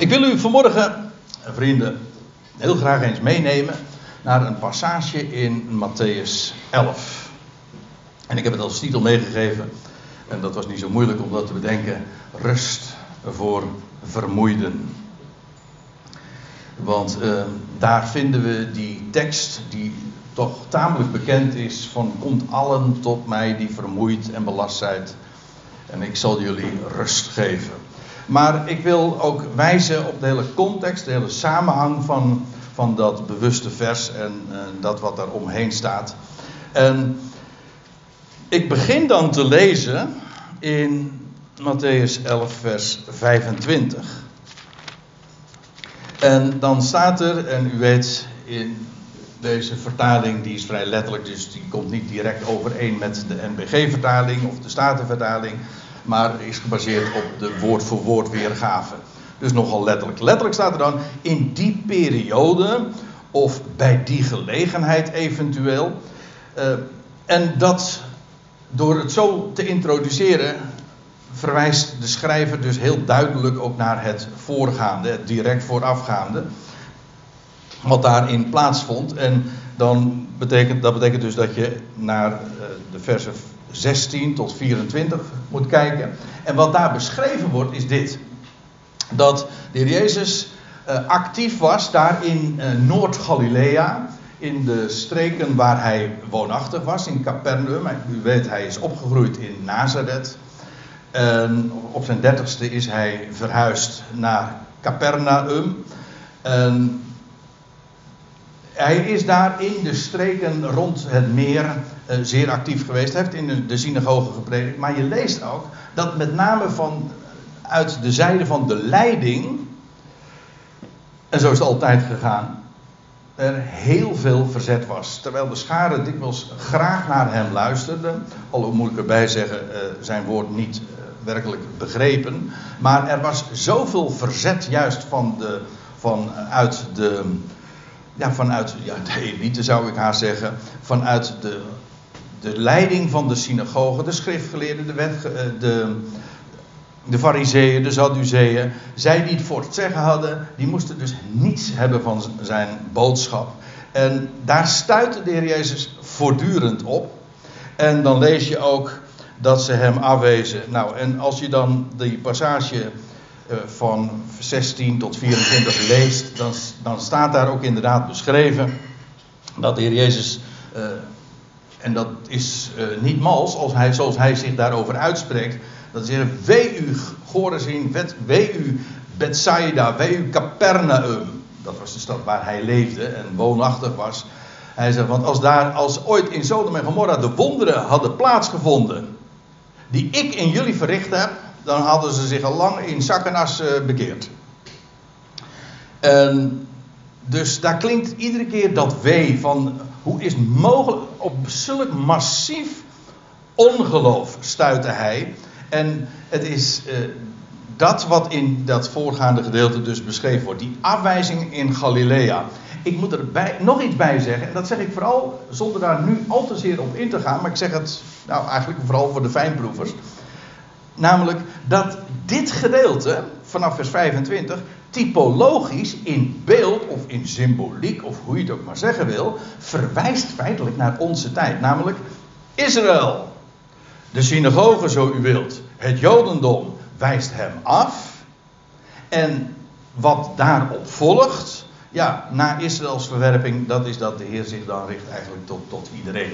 Ik wil u vanmorgen, vrienden, heel graag eens meenemen naar een passage in Matthäus 11. En ik heb het als titel meegegeven, en dat was niet zo moeilijk om dat te bedenken: Rust voor vermoeiden. Want uh, daar vinden we die tekst die toch tamelijk bekend is van komt allen tot mij die vermoeid en belast zijn en ik zal jullie rust geven. Maar ik wil ook wijzen op de hele context, de hele samenhang van, van dat bewuste vers en, dat wat daar omheen staat. En ik begin dan te lezen in Matthäus 11, vers 25. En dan staat er, en u weet, in deze vertaling, die is vrij letterlijk, dus die komt niet direct overeen met de NBG-vertaling of de Statenvertaling maar is gebaseerd op de woord voor woord weergave. Dus nogal letterlijk. Letterlijk staat er dan in die periode of bij die gelegenheid eventueel. Uh, en dat door het zo te introduceren verwijst de schrijver dus heel duidelijk ook naar het voorgaande, het direct voorafgaande. Wat daarin plaatsvond. En dan betekent, dat betekent dus dat je naar uh, de versen 16 tot 24 moet kijken. En wat daar beschreven wordt is dit. Dat de heer Jezus uh, actief was daar in uh, Noord-Galilea. In de streken waar hij woonachtig was, in Capernaum. U weet, hij is opgegroeid in Nazareth. En op zijn dertigste is hij verhuisd naar Capernaum. En hij is daar in de streken rond het meer uh, zeer actief geweest. Hij heeft in de, de synagoge gepredikt. Maar je leest ook dat met name van, uit de zijde van de leiding. En zo is het altijd gegaan. Er heel veel verzet was. Terwijl de schade dikwijls graag naar hem luisterden. Al moet ik erbij zeggen, uh, zijn woord niet uh, werkelijk begrepen. Maar er was zoveel verzet juist van de, van, uit de ja, vanuit ja, de elite zou ik haar zeggen, vanuit de, de leiding van de synagoge, de schriftgeleerden, de, wet, eh, de, de fariseeën, de sadduceeën, zij die het voor het zeggen hadden, die moesten dus niets hebben van zijn boodschap. En daar stuitte de Heer Jezus voortdurend op. En dan lees je ook dat ze hem afwezen. Nou, en als je dan die passage van 16 tot 24 leest, dan, dan staat daar ook inderdaad beschreven dat de Heer Jezus, uh, en dat is uh, niet mals als hij, zoals hij zich daarover uitspreekt, dat zegt, wee u Chorazin, wee u Bethsaida, wee u Capernaum. Dat was de stad waar hij leefde en woonachtig was. Hij zegt, want als daar, als ooit in Sodom en Gomorra de wonderen hadden plaatsgevonden, die ik in jullie verricht heb, dan hadden ze zich al lang in zak en as uh, bekeerd. En dus daar klinkt iedere keer dat wee van hoe is mogelijk op zulk massief ongeloof stuitte hij. En het is uh, dat wat in dat voorgaande gedeelte dus beschreven wordt. Die afwijzing in Galilea. Ik moet er nog iets bij zeggen. En dat zeg ik vooral zonder daar nu al te zeer op in te gaan. Maar ik zeg het nou eigenlijk vooral voor de fijnproevers. Namelijk dat dit gedeelte, vanaf vers 25, typologisch in beeld of in symboliek, of hoe je het ook maar zeggen wil, verwijst feitelijk naar onze tijd. Namelijk Israël. De synagoge, zo u wilt. Het Jodendom wijst hem af. En wat daarop volgt, ja, na Israëls verwerping, dat is dat de Heer zich dan richt eigenlijk tot, tot iedereen.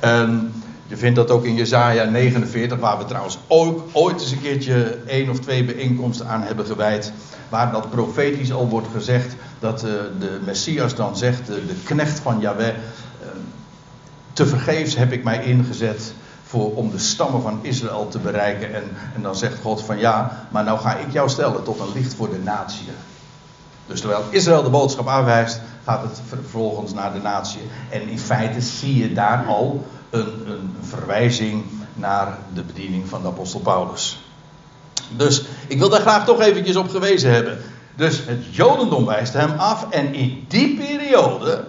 En je vindt dat ook in Jezaja 49, waar we trouwens ook ooit eens een keertje één of twee bijeenkomsten aan hebben gewijd. Waar dat profetisch al wordt gezegd dat uh, de Messias dan zegt, de, de knecht van Yahweh, uh, te vergeefs heb ik mij ingezet voor, om de stammen van Israël te bereiken. En, en dan zegt God van ja, maar nou ga ik jou stellen tot een licht voor de natie. Dus terwijl Israël de boodschap aanwijst, gaat het vervolgens naar de natie. En in feite zie je daar al een, een verwijzing naar de bediening van de apostel Paulus. Dus ik wil daar graag toch eventjes op gewezen hebben. Dus het Jodendom wijst hem af en in die periode,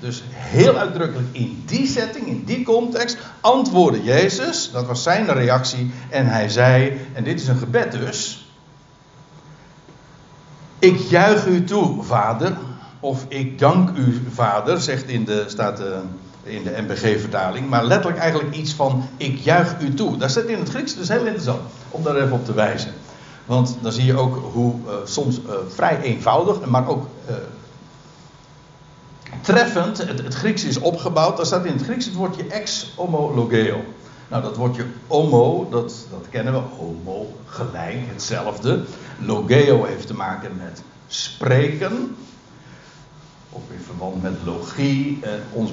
dus heel uitdrukkelijk in die setting, in die context, antwoordde Jezus, dat was zijn reactie, en hij zei, en dit is een gebed dus, Ik juich u toe, vader. Of ik dank u, vader, zegt in de, staat uh, in de MBG-vertaling. Maar letterlijk eigenlijk iets van ik juich u toe. Daar staat in het Grieks, dus heel interessant om daar even op te wijzen. Want dan zie je ook hoe uh, soms uh, vrij eenvoudig, maar ook treffend het, het, Grieks is opgebouwd. Daar staat in het Grieks het woordje ex homologeo. Nou, dat woordje homo, dat, dat kennen we. Homo, gelijk, hetzelfde. Logeo heeft te maken met spreken. Ook weer verband met logie. En, ons,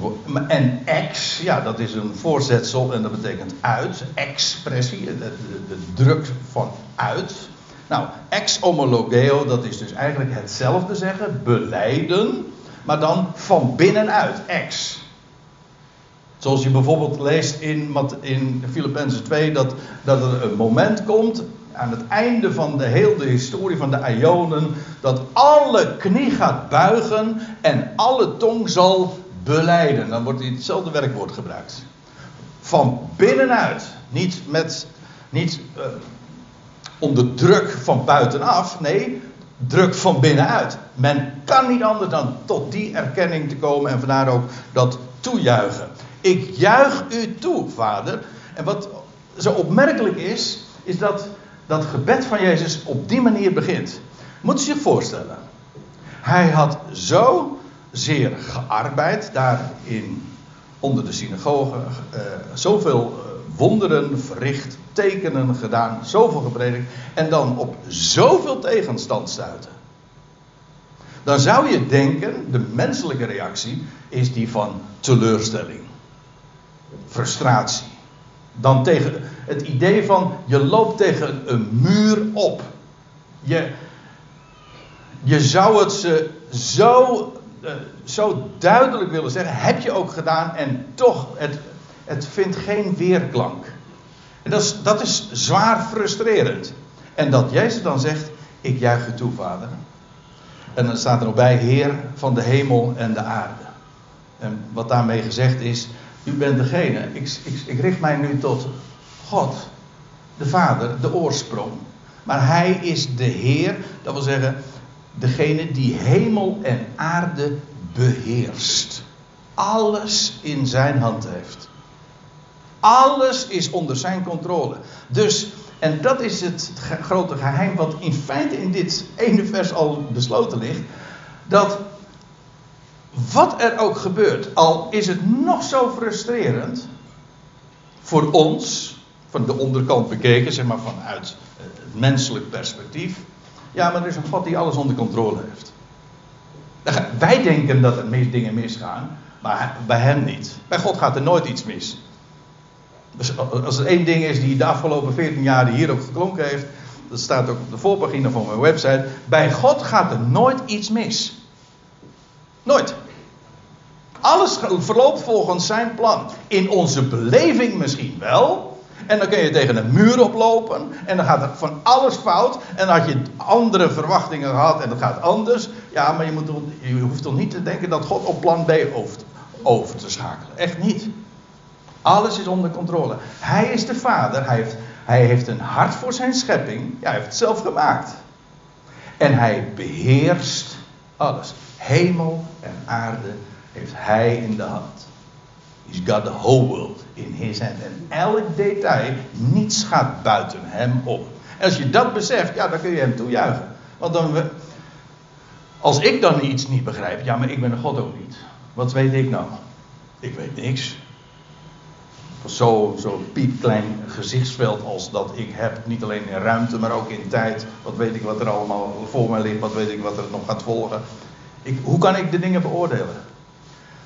en ex, ja, dat is een voorzetsel en dat betekent uit. Expressie, de, de, de druk van uit. Nou, ex homologeo, dat is dus eigenlijk hetzelfde zeggen. Beleiden maar dan van binnenuit, ex. Zoals je bijvoorbeeld leest in, in Filippenzen 2, dat, dat er een moment komt aan het einde van de hele historie van de Ionen, dat alle knie gaat buigen en alle tong zal beleiden. Dan wordt hetzelfde werkwoord gebruikt. Van binnenuit, niet met, niet uh, onder druk van buitenaf, nee, druk van binnenuit. Men kan niet anders dan tot die erkenning te komen en vandaar ook dat toejuichen. Ik juich u toe, vader. En wat zo opmerkelijk is, is dat dat gebed van Jezus op die manier begint. Moet je zich voorstellen. Hij had zo zeer gearbeid daarin onder de synagoge, uh, zoveel uh, wonderen verricht, tekenen gedaan, zoveel gepredikt en dan op zoveel tegenstand stuiten. Dan zou je denken, de menselijke reactie is die van teleurstelling, frustratie. Dan tegen het idee van je loopt tegen een muur op. Je, je zou het ze zo, uh, zo duidelijk willen zeggen, heb je ook gedaan en toch, het, het vindt geen weerklank. En dat is, dat is zwaar frustrerend. En dat Jezus dan zegt: Ik juich u toe, Vader. En dan staat er nog bij: Heer van de hemel en de aarde. En wat daarmee gezegd is: U bent degene. Ik, ik, ik richt mij nu tot God, de Vader, de oorsprong. Maar Hij is de Heer, dat wil zeggen, degene die hemel en aarde beheerst. Alles in zijn hand heeft. Alles is onder zijn controle. Dus, en dat is het grote geheim wat in feite in dit ene vers al besloten ligt. Dat wat er ook gebeurt, al is het nog zo frustrerend voor ons, van de onderkant bekeken, zeg maar vanuit het menselijk perspectief. Ja, maar er is een God die alles onder controle heeft. Wij denken dat er dingen misgaan, maar bij hem niet. Bij God gaat er nooit iets mis. Dus als er één ding is die de afgelopen 14 jaar hier ook geklonken heeft, dat staat ook op de voorpagina van mijn website. Bij God gaat er nooit iets mis. Nooit. Alles verloopt volgens zijn plan. In onze beleving misschien wel. En dan kun je tegen een muur oplopen. En dan gaat er van alles fout. En dan had je andere verwachtingen gehad en dat gaat anders. Ja, maar je, moet, je hoeft toch niet te denken dat God op plan B over, over te schakelen. Echt niet. Alles is onder controle. Hij is de vader. Hij heeft, hij heeft een hart voor zijn schepping. Hij heeft het zelf gemaakt. En hij beheerst alles. Hemel en aarde heeft hij in de hand. He's got the whole world in his hand. En elk detail, niets gaat buiten hem om. En als je dat beseft, ja, dan kun je hem toejuichen. Want dan, als ik dan iets niet begrijp, ja, maar ik ben een God ook niet. Wat weet ik nou? Ik weet niks zo'n zo piepklein gezichtsveld als dat ik heb. Niet alleen in ruimte, maar ook in tijd. Wat weet ik wat er allemaal voor mij ligt, wat weet ik wat er nog gaat volgen. Ik, hoe kan ik de dingen beoordelen?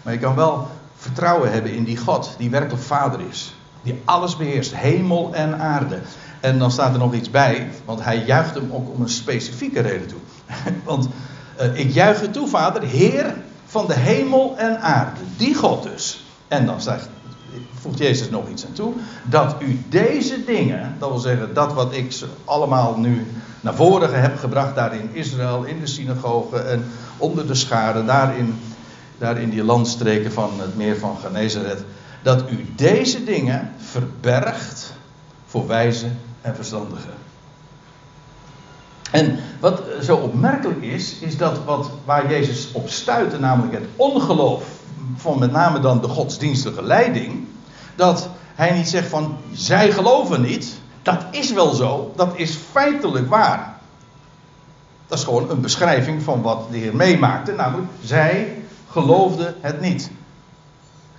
Maar je kan wel vertrouwen hebben in die God, die werkelijk vader is. Die alles beheerst, hemel en aarde. En dan staat er nog iets bij, want hij juicht hem ook om een specifieke reden toe. want uh, ik juich u toe, vader, Heer van de hemel en aarde. Die God dus. En dan zegt voegt Jezus nog iets aan toe. Dat u deze dingen, dat wil zeggen dat wat ik allemaal nu naar voren heb gebracht, daar in Israël, in de synagoge en onder de scharen, daar in, die landstreken van het meer van Genezaret, dat u deze dingen verbergt voor wijze en verstandigen. En wat zo opmerkelijk is, is dat wat, waar Jezus op stuitte, namelijk het ongeloof van met name dan de godsdienstige leiding, dat hij niet zegt van zij geloven niet, dat is wel zo, dat is feitelijk waar. Dat is gewoon een beschrijving van wat de Heer meemaakte, namelijk zij geloofden het niet.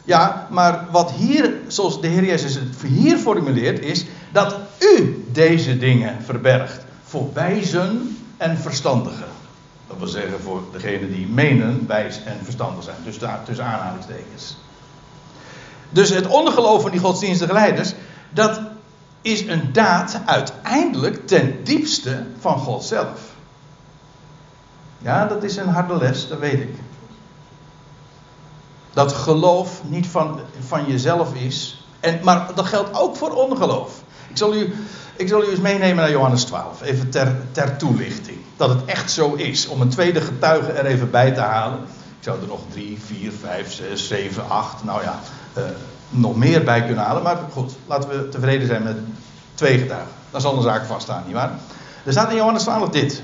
Ja, maar wat hier, zoals de Heer Jezus het hier formuleert, is dat u deze dingen verbergt voor wijzen en verstandigen. Dat wil zeggen voor degenen die menen wijs en verstandig zijn. Dus daar tussen aanhalingstekens. Dus het ongeloof van die godsdienstige leiders, dat is een daad uiteindelijk ten diepste van God zelf. Ja, dat is een harde les, dat weet ik. Dat geloof niet van, van jezelf is. En, maar dat geldt ook voor ongeloof. Ik zal u, ik zal u eens meenemen naar Johannes 12, even ter, ter toelichting. Dat het echt zo is. Om een tweede getuige er even bij te halen. Ik zou er nog 3, 4, 5, 6, 7, 8, nou ja, uh, nog meer bij kunnen halen. Maar goed, laten we tevreden zijn met twee getuigen. Dan zal de zaak vaststaan, nietwaar? Er staat in Johannes 12 dit.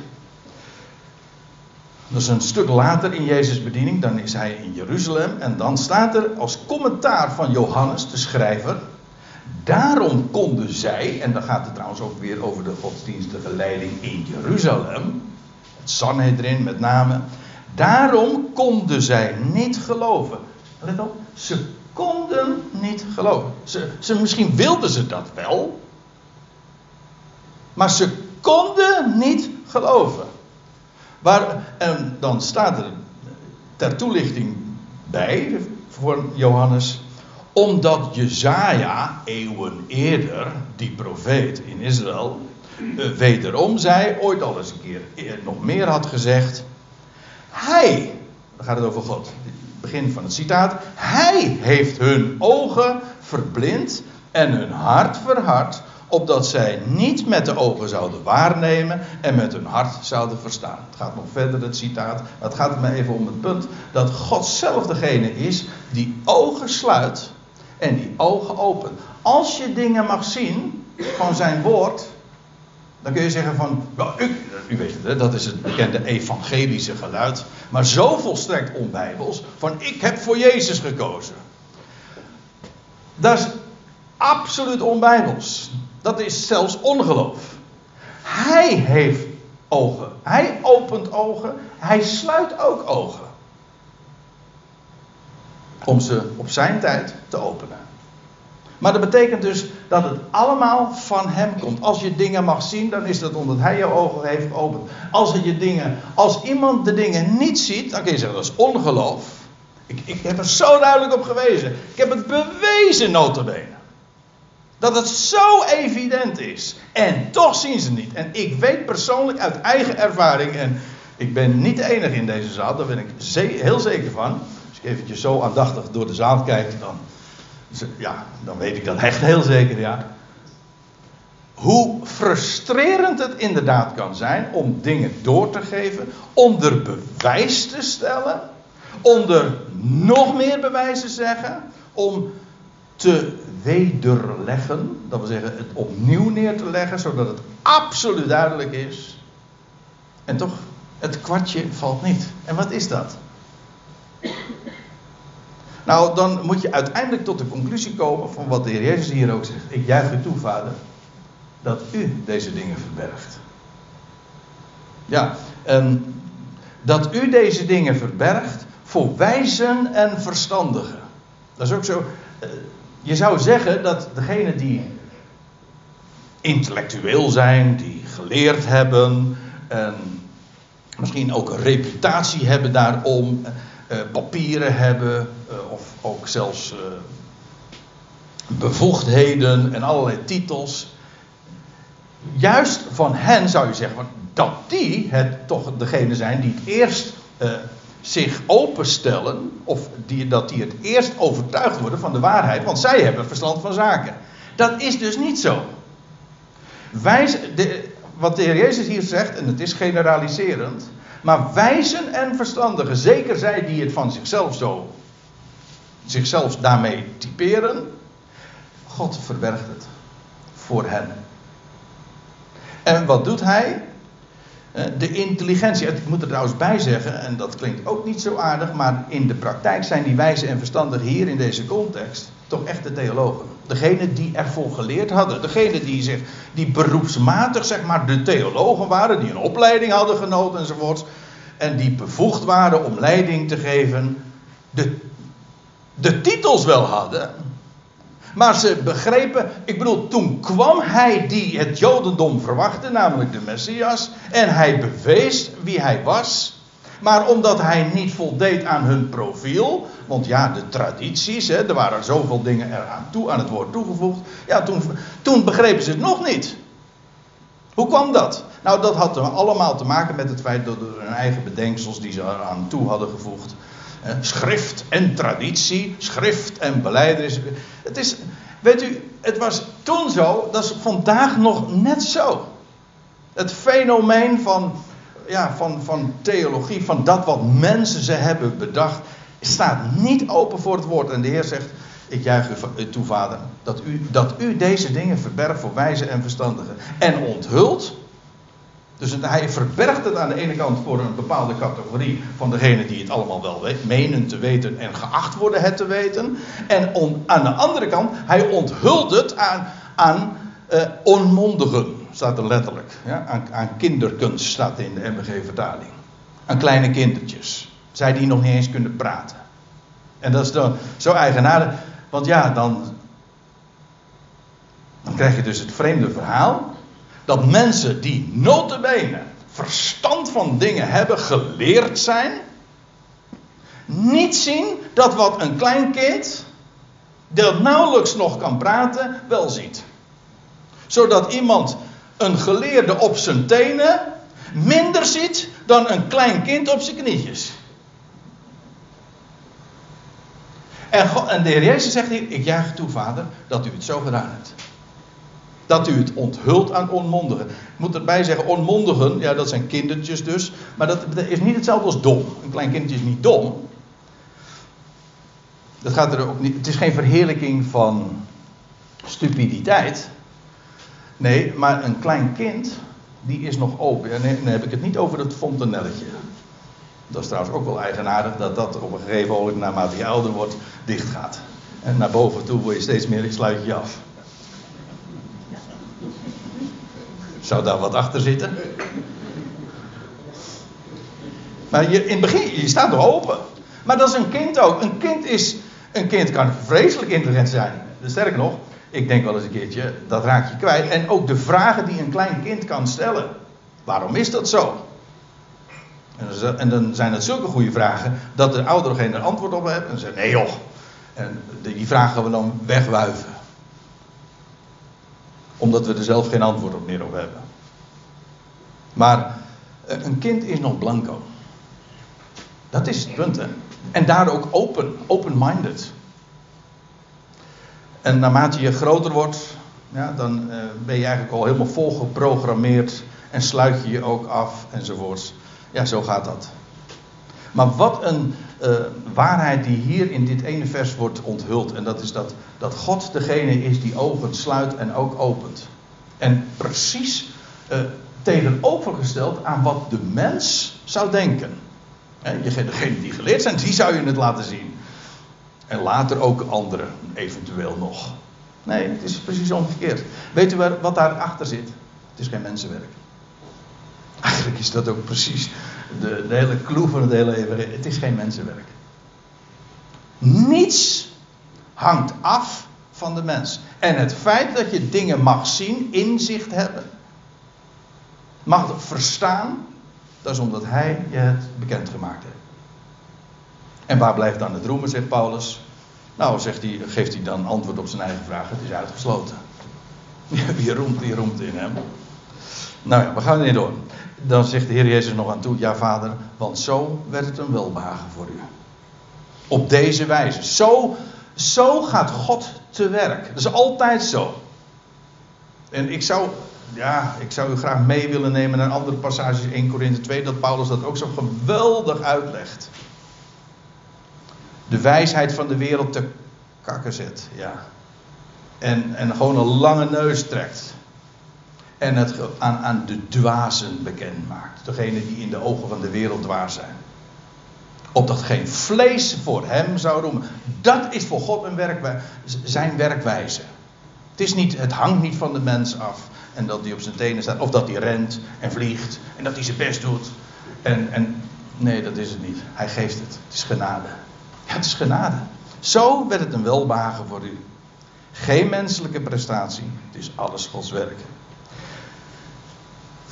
Dat is een stuk later in Jezus' bediening, dan is hij in Jeruzalem. En dan staat er als commentaar van Johannes, de schrijver. Daarom konden zij, en dan gaat het trouwens ook weer over de godsdienstige leiding in Jeruzalem. Het Sanhedrin met name. Daarom konden zij niet geloven. Let op, ze konden niet geloven. Ze, ze, misschien wilden ze dat wel. Maar ze konden niet geloven. Waar, en dan staat er ter toelichting bij voor Johannes. Omdat Jezaja eeuwen eerder, die profeet in Israël, eh, wederom zei, ooit al eens een keer eh, nog meer had gezegd. Hij, dan gaat het over God, begin van het citaat. Hij heeft hun ogen verblind en hun hart verhard opdat zij niet met de ogen zouden waarnemen en met hun hart zouden verstaan. Het gaat nog verder, het citaat. Het gaat me even om het punt dat God zelf degene is die ogen sluit en die ogen opent. Als je dingen mag zien van zijn woord, dan kun je zeggen van, u, u weet het, dat is het bekende evangelische geluid, maar zo volstrekt onbijbels, van ik heb voor Jezus gekozen. Dat is absoluut onbijbels. Dat is zelfs ongeloof. Hij heeft ogen. Hij opent ogen. Hij sluit ook ogen. Om ze op zijn tijd te openen. Maar dat betekent dus dat het allemaal van hem komt. Als je dingen mag zien, dan is dat omdat hij je ogen heeft geopend. Als, je dingen, als iemand de dingen niet ziet, dan kun je zeggen dat is ongeloof. Ik, ik heb er zo duidelijk op gewezen. Ik heb het bewezen, notabene. Dat het zo evident is. En toch zien ze niet. En ik weet persoonlijk uit eigen ervaring. En ik ben niet de enige in deze zaal. Daar ben ik heel zeker van. Eventjes zo aandachtig door de zaal kijk. Dan, ja, dan weet ik dat echt heel zeker. Ja. Hoe frustrerend het inderdaad kan zijn om dingen door te geven. Onder bewijs te stellen. Onder nog meer bewijs te zeggen. Om te wederleggen. Dat wil zeggen het opnieuw neer te leggen, zodat het absoluut duidelijk is. En toch, het kwartje valt niet. En wat is dat? Nou, dan moet je uiteindelijk tot de conclusie komen van wat de Heer Jezus hier ook zegt. Ik juich u toe, vader, dat u deze dingen verbergt. Ja, en dat u deze dingen verbergt voor wijzen en verstandigen. Dat is ook zo. Eh, je zou zeggen dat degenen die intellectueel zijn, die geleerd hebben, en misschien ook een reputatie hebben daarom, uh, papieren hebben, ook zelfs uh, bevoegdheden en allerlei titels. Juist van hen zou je zeggen dat die het toch degene zijn die het eerst zich openstellen, of die, dat die het eerst overtuigd worden van de waarheid, want zij hebben verstand van zaken. Dat is dus niet zo. Wijs, de, wat de Heer Jezus hier zegt, en het is generaliserend, maar wijzen en verstandigen, zeker zij die het van zichzelf zo, zichzelf daarmee typeren, God verbergt het voor hen. En wat doet hij? De intelligentie, ik moet er trouwens bij zeggen, en dat klinkt ook niet zo aardig, maar in de praktijk zijn die wijze en verstandig hier in deze context toch echt de theologen. Degene die ervoor geleerd hadden, degene die, zich, die beroepsmatig zeg maar de theologen waren, die een opleiding hadden genoten enzovoort, en die bevoegd waren om leiding te geven, de, de titels wel hadden, maar ze begrepen, ik bedoel, toen kwam hij die het Jodendom verwachtte, namelijk de Messias. En hij bewees wie hij was. Maar omdat hij niet voldeed aan hun profiel. Want ja, de tradities, hè, er waren zoveel dingen eraan toe, aan het woord toegevoegd. Ja, toen, toen begrepen ze het nog niet. Hoe kwam dat? Nou, dat had allemaal te maken met het feit dat hun eigen bedenksels die ze eraan toe hadden gevoegd schrift en traditie, schrift en beleidenis. Het is, weet u, het was toen zo, dat is vandaag nog net zo. Het fenomeen van, ja, van, van theologie, van dat wat mensen ze hebben bedacht, staat niet open voor het woord. En de Heer zegt, ik juich u toe, vader, dat u, dat u deze dingen verbergt voor wijze en verstandigen. En onthult dus hij verbergt het aan de ene kant voor een bepaalde categorie van degene die het allemaal wel menen te weten en geacht worden het te weten. En aan de andere kant, hij onthult het aan, aan uh, onmondigen, staat er letterlijk. Ja? Aan, aan kinderkunst staat in de MBG-vertaling. Aan kleine kindertjes. Zij die nog niet eens kunnen praten. En dat is dan zo eigenaardig, want ja, dan krijg je dus het vreemde verhaal dat mensen die notabene verstand van dingen hebben, geleerd zijn, niet zien dat wat een klein kind, dat nauwelijks nog kan praten, wel ziet. Zodat iemand, een geleerde op zijn tenen, minder ziet dan een klein kind op zijn knietjes. En, de Heer Jezus zegt hier, ik juich toe vader dat u het zo gedaan hebt. Dat u het onthult aan onmondigen. Ik moet erbij zeggen, onmondigen, ja, dat zijn kindertjes dus. Maar dat is niet hetzelfde als dom. Een klein kindje is niet dom. Dat gaat er ook niet, het is geen verheerlijking van stupiditeit. Nee, maar een klein kind, die is nog open. En dan heb ik het niet over het fontanelletje. Dat is trouwens ook wel eigenaardig dat dat op een gegeven moment, naarmate je ouder wordt, dicht gaat. En naar boven toe word je steeds meer, ik sluit je af. Zou daar wat achter zitten? Maar je, in het begin, je staat nog open. Maar dat is een kind ook. Een kind, is, een kind kan vreselijk intelligent zijn. Sterker nog, ik denk wel eens een keertje, dat raak je kwijt. En ook de vragen die een klein kind kan stellen. Waarom is dat zo? En dan zijn het zulke goede vragen dat de ouder geen antwoord op heeft. En zegt: nee joh. En die vragen we dan wegwuiven omdat we er zelf geen antwoord op meer op hebben. Maar eh, een kind is nog blanco. Dat is het punt, hè. En daardoor ook open, open-minded. En naarmate je groter wordt, ja, dan uh, ben je eigenlijk al helemaal vol geprogrammeerd en sluit je je ook af enzovoorts. Ja, zo gaat dat. Maar wat een uh, waarheid die hier in dit ene vers wordt onthuld. En dat is dat, dat God degene is die ogen sluit en ook opent. En precies uh, tegenovergesteld aan wat de mens zou denken. He, degene die geleerd zijn, die zou je het laten zien. En later ook anderen, eventueel nog. Nee, het is precies omgekeerd. Weet u wat daarachter zit? Het is geen mensenwerk. Eigenlijk is dat ook precies de, hele clue van het hele evangelie. Het is geen mensenwerk. Niets hangt af van de mens. En het feit dat je dingen mag zien, inzicht hebben, mag verstaan, dat is omdat hij je het bekendgemaakt heeft. En waar blijft dan het roemen, zegt Paulus? Nou, zegt hij, geeft hij dan antwoord op zijn eigen vraag. Het is uitgesloten. Wie roemt, die roemt in hem. Nou ja, we gaan niet door. Dan zegt de Heer Jezus nog aan toe: Ja, vader, want zo werd het een welbehagen voor u. Op deze wijze. Zo, zo gaat God te werk. Dat is altijd zo. En ik zou, ja, ik zou u graag mee willen nemen naar andere passages in 1 Korinthe 2, dat Paulus dat ook zo geweldig uitlegt. De wijsheid van de wereld te kakken zet, ja. En, en gewoon een lange neus trekt. En het aan, aan de dwazen bekend maakt. Degene die in de ogen van de wereld dwaas zijn. Opdat geen vlees voor hem zou roemen. Dat is voor God een zijn werkwijze. Het, is niet, het hangt niet van de mens af. En dat hij op zijn tenen staat. Of dat hij rent en vliegt. En dat hij zijn best doet. En, en nee, dat is het niet. Hij geeft het. Het is genade. Ja, het is genade. Zo werd het een welbagen voor u. Geen menselijke prestatie. Het is alles Gods werk.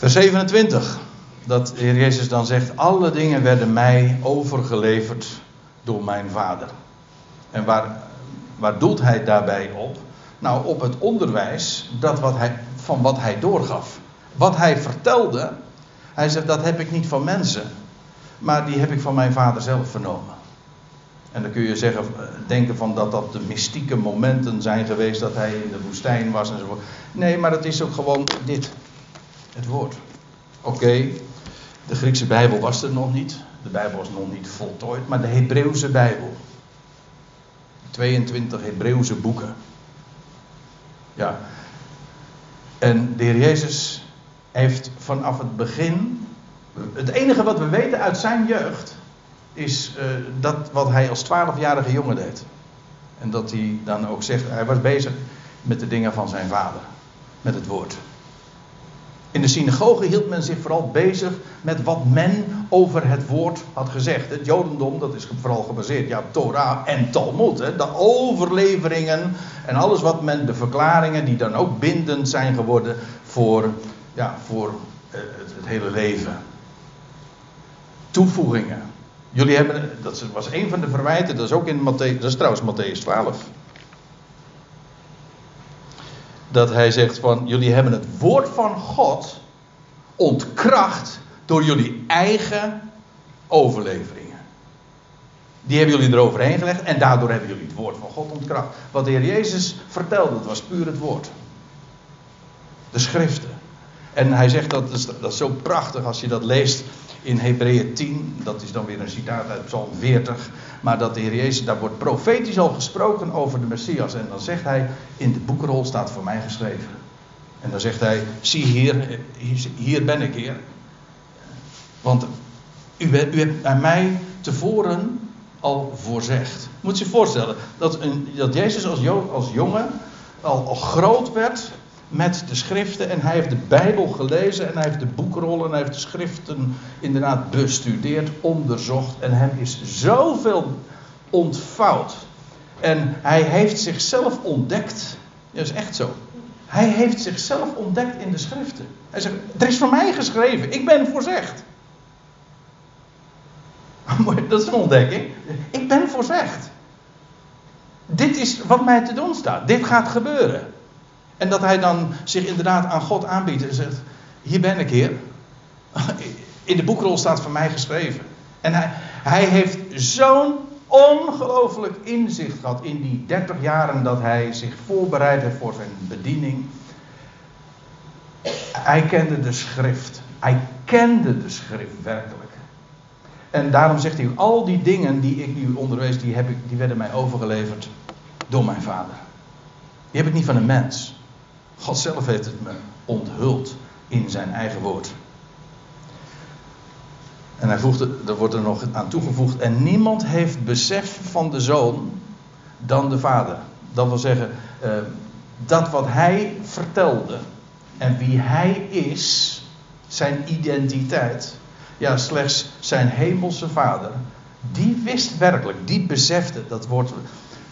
Vers 27. Dat de Heer Jezus dan zegt: Alle dingen werden mij overgeleverd door mijn Vader. En waar, waar doelt hij daarbij op? Nou, op het onderwijs dat wat hij, van wat hij doorgaf. Wat hij vertelde, hij zegt dat heb ik niet van mensen, maar die heb ik van mijn vader zelf vernomen. En dan kun je zeggen, denken van dat dat de mystieke momenten zijn geweest dat hij in de woestijn was enzovoort. Nee, maar het is ook gewoon dit, het woord. Oké, de Griekse Bijbel was er nog niet, de Bijbel was nog niet voltooid, maar de Hebreeuwse Bijbel. 22 Hebreeuwse boeken. Ja. En de Heer Jezus heeft vanaf het begin. Het enige wat we weten uit zijn jeugd. is uh, dat wat hij als 12-jarige jongen deed. En dat hij dan ook zegt. Hij was bezig met de dingen van zijn vader. Met het woord. In de synagoge hield men zich vooral bezig met wat men over het woord had gezegd. Het Jodendom, dat is vooral gebaseerd ja, op Torah en Talmud. Hè, de overleveringen en alles wat men, de verklaringen die dan ook bindend zijn geworden voor, ja, voor eh, het, hele leven. Toevoegingen. Jullie hebben, dat was een van de verwijten, dat is ook in Matthäus, dat is trouwens Matthäus 12 dat hij zegt van jullie hebben het woord van God ontkracht door jullie eigen overleveringen. Die hebben jullie eroverheen gelegd en daardoor hebben jullie het woord van God ontkracht. Wat de Heer Jezus vertelde, dat was puur het woord. De schriften. En hij zegt dat dat is zo prachtig als je dat leest in Hebreeën 10. Dat is dan weer een citaat uit Psalm 40. Maar dat de Heer Jezus, daar wordt profetisch al gesproken over de Messias. En dan zegt hij, in de boekenrol staat voor mij geschreven. En dan zegt hij, zie hier, hier ben ik Heer. Want u, u hebt aan mij tevoren al voorzegd. Moet je je voorstellen dat, een, dat Jezus als, als jongen al, al groot werd met de schriften en hij heeft de Bijbel gelezen en hij heeft de boekrollen en hij heeft de schriften inderdaad bestudeerd, onderzocht en hem is zoveel ontvouwd. En hij heeft zichzelf ontdekt. Dat is echt zo. Hij heeft zichzelf ontdekt in de schriften. Hij zegt, er is voor mij geschreven, ik ben voorzegd. Dat is een ontdekking. Ik ben voorzegd. Dit is wat mij te doen staat. Dit gaat gebeuren. En dat hij dan zich inderdaad aan God aanbiedt en zegt: Hier ben ik, Heer. In de boekrol staat van mij geschreven. En hij, hij heeft zo'n ongelooflijk inzicht gehad in die 30 jaren dat hij zich voorbereid heeft voor zijn bediening. Hij kende de schrift. Hij kende de schrift werkelijk. En daarom zegt hij: Al die dingen die ik nu onderwees, die, heb ik, die werden mij overgeleverd door mijn vader. Die heb ik niet van een mens. God zelf heeft het me onthuld in zijn eigen woord. En hij voegt, er wordt er nog aan toegevoegd. En niemand heeft besef van de zoon dan de vader. Dat wil zeggen, eh, dat wat hij vertelde en wie hij is, zijn identiteit, ja, slechts zijn hemelse vader, die wist werkelijk, die besefte, dat woord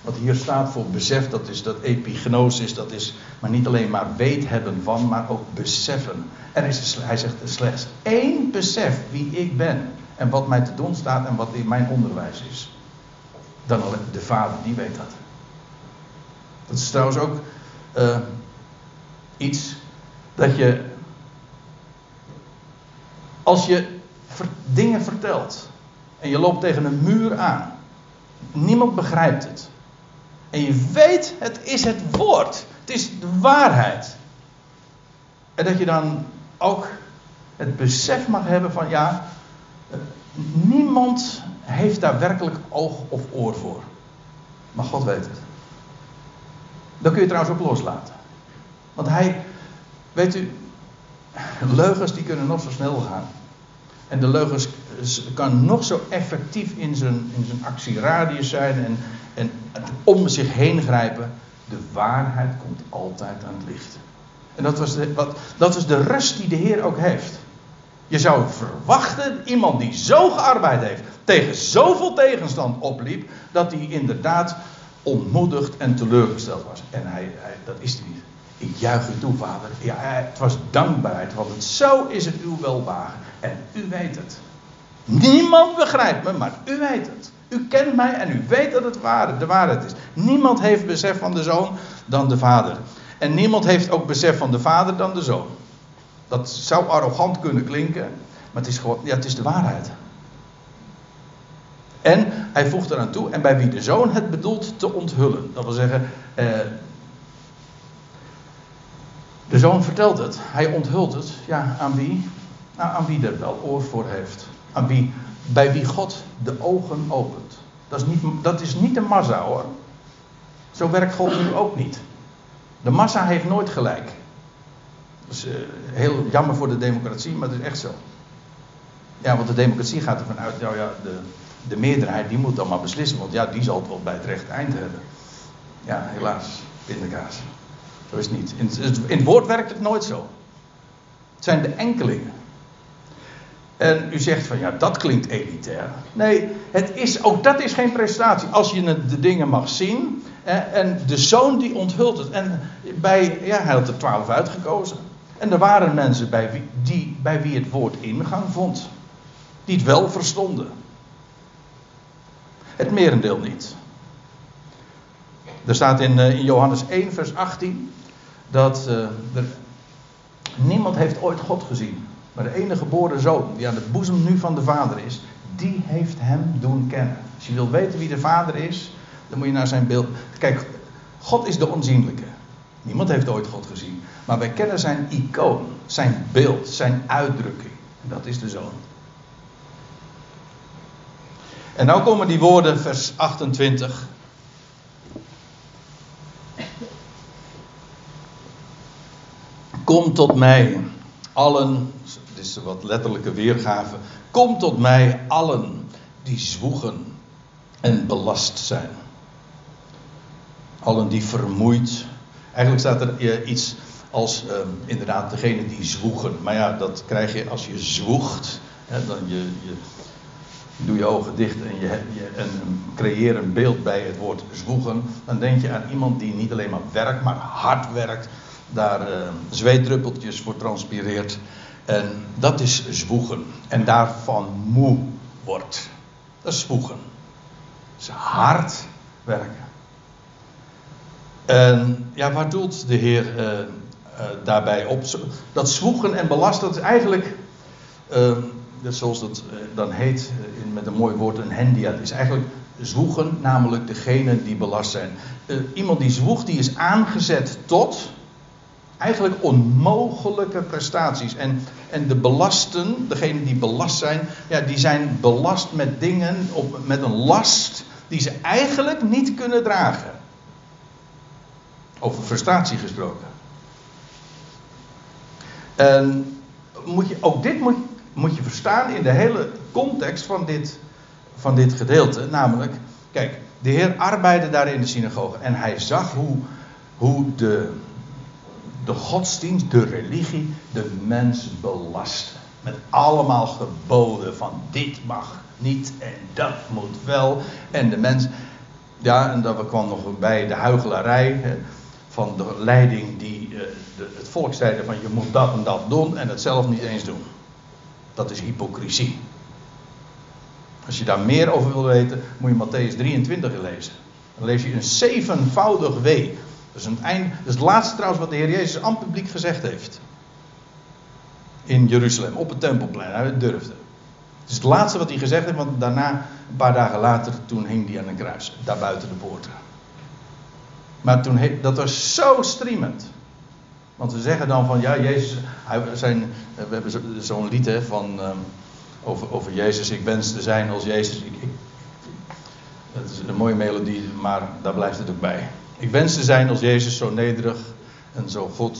wat hier staat voor besef, dat is dat epignosis, dat is maar niet alleen maar weet hebben van, maar ook beseffen. Er is, hij zegt slechts één besef wie ik ben en wat mij te doen staat en wat in mijn onderwijs is. Dan de Vader, die weet dat. Dat is trouwens ook uh, iets dat je, als je dingen vertelt en je loopt tegen een muur aan, niemand begrijpt het. En je weet, het is het woord. Het is de waarheid. En dat je dan ook het besef mag hebben van ja, niemand heeft daar werkelijk oog of oor voor. Maar God weet het. Dat kun je trouwens ook loslaten. Want hij, weet u, leugens die kunnen nog zo snel gaan. En de leugens kan nog zo effectief in zijn, in zijn actieradius zijn en, en om zich heen grijpen. De waarheid komt altijd aan het licht. En dat was, de, wat, dat de rust die de Heer ook heeft. Je zou verwachten, iemand die zo gearbeid heeft, tegen zoveel tegenstand opliep, dat hij inderdaad ontmoedigd en teleurgesteld was. En hij, hij dat is hij niet. Ik juich u toe, vader. Ja, het was dankbaarheid, want zo is het uw welbaar. En u weet het. Niemand begrijpt me, maar u weet het. U kent mij en u weet dat het waar, de waarheid is. Niemand heeft besef van de zoon dan de vader. En niemand heeft ook besef van de vader dan de zoon. Dat zou arrogant kunnen klinken, maar het is gewoon, ja, het is de waarheid. En hij voegt eraan toe, en bij wie de zoon het bedoelt te onthullen. Dat wil zeggen, eh, de zoon vertelt het, hij onthult het. Ja, aan wie? Nou, aan wie er wel oor voor heeft. Aan wie, bij wie God de ogen opent. Dat is niet, dat is niet de massa hoor. Zo werkt God nu ook niet. De massa heeft nooit gelijk. Dat is uh, heel jammer voor de democratie, maar dat is echt zo. Ja, want de democratie gaat ervan uit, nou ja, de, de meerderheid die moet dan maar beslissen, want ja, die zal het wel bij het rechte eind hebben. Ja, helaas, pindakaas. Zo is het niet. In, in het woord werkt het nooit zo. Het zijn de enkelingen. En u zegt van ja, dat klinkt elitair. Nee, het is, ook dat is geen prestatie. Als je de dingen mag zien. En de zoon die onthult het. En bij, ja, hij had er twaalf uitgekozen. En er waren mensen bij wie, die, bij wie het woord ingang vond. Die het wel verstonden. Het merendeel niet. Er staat in, eh, in Johannes 1, vers 18 dat uh, er, niemand heeft ooit God gezien. Maar de enige geboren zoon, die aan de boezem nu van de vader is, die heeft hem doen kennen. Als je wilt weten wie de vader is, dan moet je naar zijn beeld. Kijk, God is de onzienlijke. Niemand heeft ooit God gezien. Maar wij kennen zijn icoon, zijn beeld, zijn uitdrukking. En dat is de zoon. En nou komen die woorden, vers 28. Kom tot mij, allen, wat letterlijke weergave. Kom tot mij, allen die zwoegen en belast zijn. Allen die vermoeid. Eigenlijk staat er eh, iets als uh, inderdaad degene die zwoegen. Maar ja, dat krijg je als je zwoegt. Hè, dan je, je, doe je ogen dicht en, je, je, en creëer een beeld bij het woord zwoegen. Dan denk je aan iemand die niet alleen maar werkt, maar hard werkt daar uh, zweetdruppeltjes voor transpireert. En dat is zwoegen. En daarvan moe wordt. Dat is zwoegen. Dat is hard werken. En ja, waar doelt de Heer uh, uh, daarbij op? Dat zwoegen en belasten, dat is eigenlijk, zoals dat dan heet, met een mooi woord, een handia. Het is eigenlijk zwoegen, namelijk degene die belast zijn. iemand die zwoegt, die is aangezet tot eigenlijk onmogelijke prestaties. En, en de belasten, degenen die belast zijn, ja, die zijn belast met dingen, op, met een last die ze eigenlijk niet kunnen dragen. Over frustratie gesproken. En moet je, ook dit moet, moet je verstaan in de hele context van dit, van dit gedeelte. Namelijk, kijk, de Heer arbeidde daar in de synagoge en hij zag hoe, hoe de, de godsdienst, de religie, de mens belasten. Met allemaal geboden van dit mag niet en dat moet wel. En de mens, ja, en dat kwam nog bij de huigelarij van de leiding die eh, het volk zeiden van je moet dat en dat doen en het zelf niet eens doen. Dat is hypocrisie. Als je daar meer over wil weten, moet je Matthäus 23 lezen. Dan lees je een zevenvoudig wee dat is, dat is het laatste trouwens wat de Heer Jezus aan het publiek gezegd heeft. In Jeruzalem, op het tempelplein. Hij durfde. Het is het laatste wat hij gezegd heeft, want daarna, een paar dagen later, toen hing hij aan een kruis. Daar buiten de poorten. Maar toen, dat was zo streamend. Want we zeggen dan van, ja, Jezus, hij, zijn, we hebben zo'n lied hè, van, um, over, over Jezus, ik wens te zijn als Jezus. Ik, dat is een mooie melodie, maar daar blijft het ook bij. Ik wens te zijn als Jezus zo nederig en zo goed.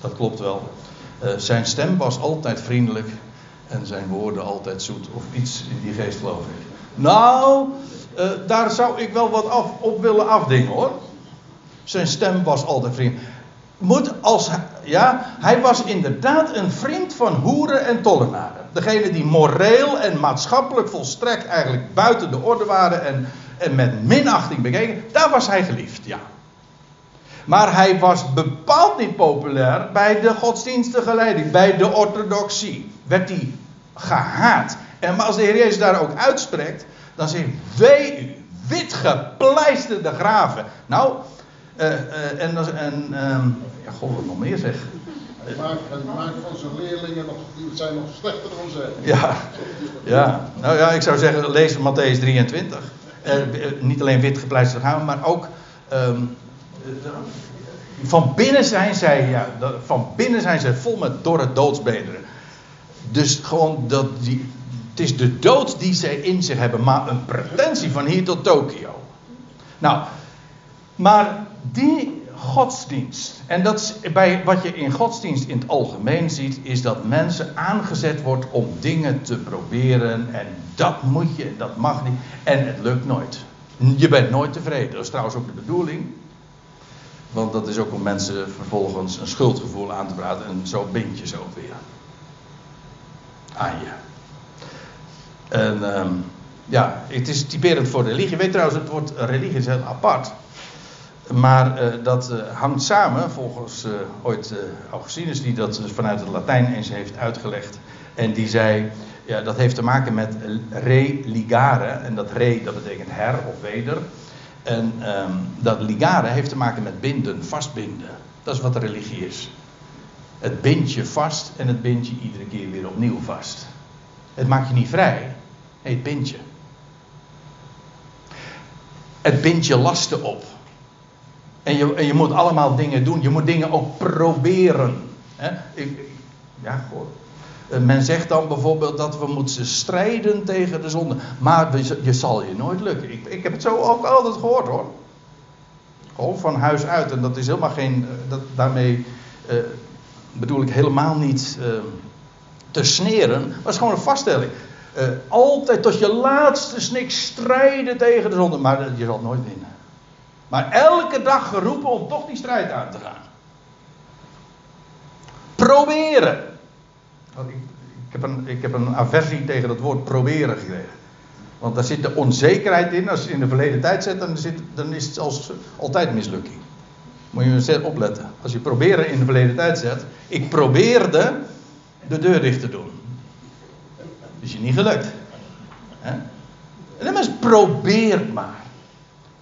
Dat klopt wel. Uh, zijn stem was altijd vriendelijk en zijn woorden altijd zoet. Of iets in die geest geloof ik. Nou, uh, daar zou ik wel wat af, op willen afdingen hoor. Zijn stem was altijd vriendelijk. Moet als, ja, hij was inderdaad een vriend van hoeren en tollenaren. Degene die moreel en maatschappelijk volstrekt eigenlijk buiten de orde waren en, en met minachting bekeken. Daar was hij geliefd, ja. Maar hij was bepaald niet populair bij de godsdienstige leiding, bij de orthodoxie. Werd hij gehaat. En als de Heer Jezus daar ook uitspreekt, dan zegt hij: Wee u, wit gepleisterde graven. Nou, uh, uh, en, en uh, ja, god, wat nog meer zeg. Hij maakt, van zijn leerlingen nog, die zijn nog slechter dan zij. Ja, ja, nou ja, ik zou zeggen, lees Matthäus 23. Uh, niet alleen wit gepleisterd graven, maar ook um, van binnen zijn zij, ja, van binnen zijn zij vol met dorre doodsbederen. Dus gewoon dat die, het is de dood die zij in zich hebben, maar een pretentie van hier tot Tokio. Nou, maar die godsdienst, en dat is bij wat je in godsdienst in het algemeen ziet, is dat mensen aangezet wordt om dingen te proberen en dat moet je, dat mag niet en het lukt nooit. Je bent nooit tevreden, dat is trouwens ook de bedoeling. Want dat is ook om mensen vervolgens een schuldgevoel aan te praten. En zo bind je ook weer aan je. En um, ja, het is typerend voor religie. Je weet trouwens, het woord religie is heel apart. Maar uh, dat uh, hangt samen, volgens uh, ooit Augustinus, die dat vanuit het Latijn eens heeft uitgelegd. En die zei, ja, dat heeft te maken met religare. En dat re, dat betekent her of weder. En um, dat ligare heeft te maken met binden, vastbinden. Dat is wat religie is. Het bindt je vast en het bindt je iedere keer weer opnieuw vast. Het maakt je niet vrij, nee, het bindt je. Het bindt je lasten op. En je, en je moet allemaal dingen doen. Je moet dingen ook proberen. Ik, ja, goh. Eh, men zegt dan bijvoorbeeld dat we moeten strijden tegen de zonde. Maar je zal je nooit lukken. Ik, ik heb het zo ook altijd gehoord hoor. Gewoon van huis uit. En dat is helemaal geen. Eh, dat, daarmee uh, bedoel ik helemaal niet te sneren. Maar het is gewoon een vaststelling. Altijd tot je laatste snik strijden tegen de zonde. Maar je zal nooit winnen. Maar elke dag geroepen om toch die strijd aan te gaan. Proberen. Ik, heb een, ik heb een aversie tegen het woord proberen gekregen. Want daar zit de onzekerheid in. Als je in de verleden tijd zet, dan, zit, dan is het als, altijd mislukking. Moet je eens opletten. Als je proberen in de verleden tijd zet. Ik probeerde de deur dicht te doen. Is je niet gelukt. En dan is probeer maar.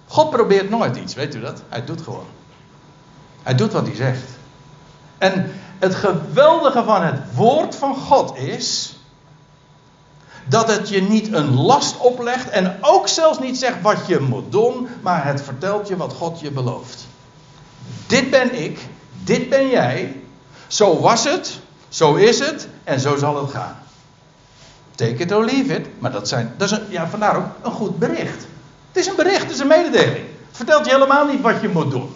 God probeert nooit iets, weet u dat? Hij doet gewoon. Hij doet wat hij zegt. En het geweldige van het woord van God is dat het je niet een last oplegt en ook zelfs niet zegt wat je moet doen, maar het vertelt je wat God je belooft. Dit ben ik, dit ben jij, zo was het, zo is het en zo zal het gaan. Take it or leave it, maar dat, zijn, dat is ja, vandaar ook een goed bericht. Het is een bericht, het is een mededeling. Het vertelt je helemaal niet wat je moet doen.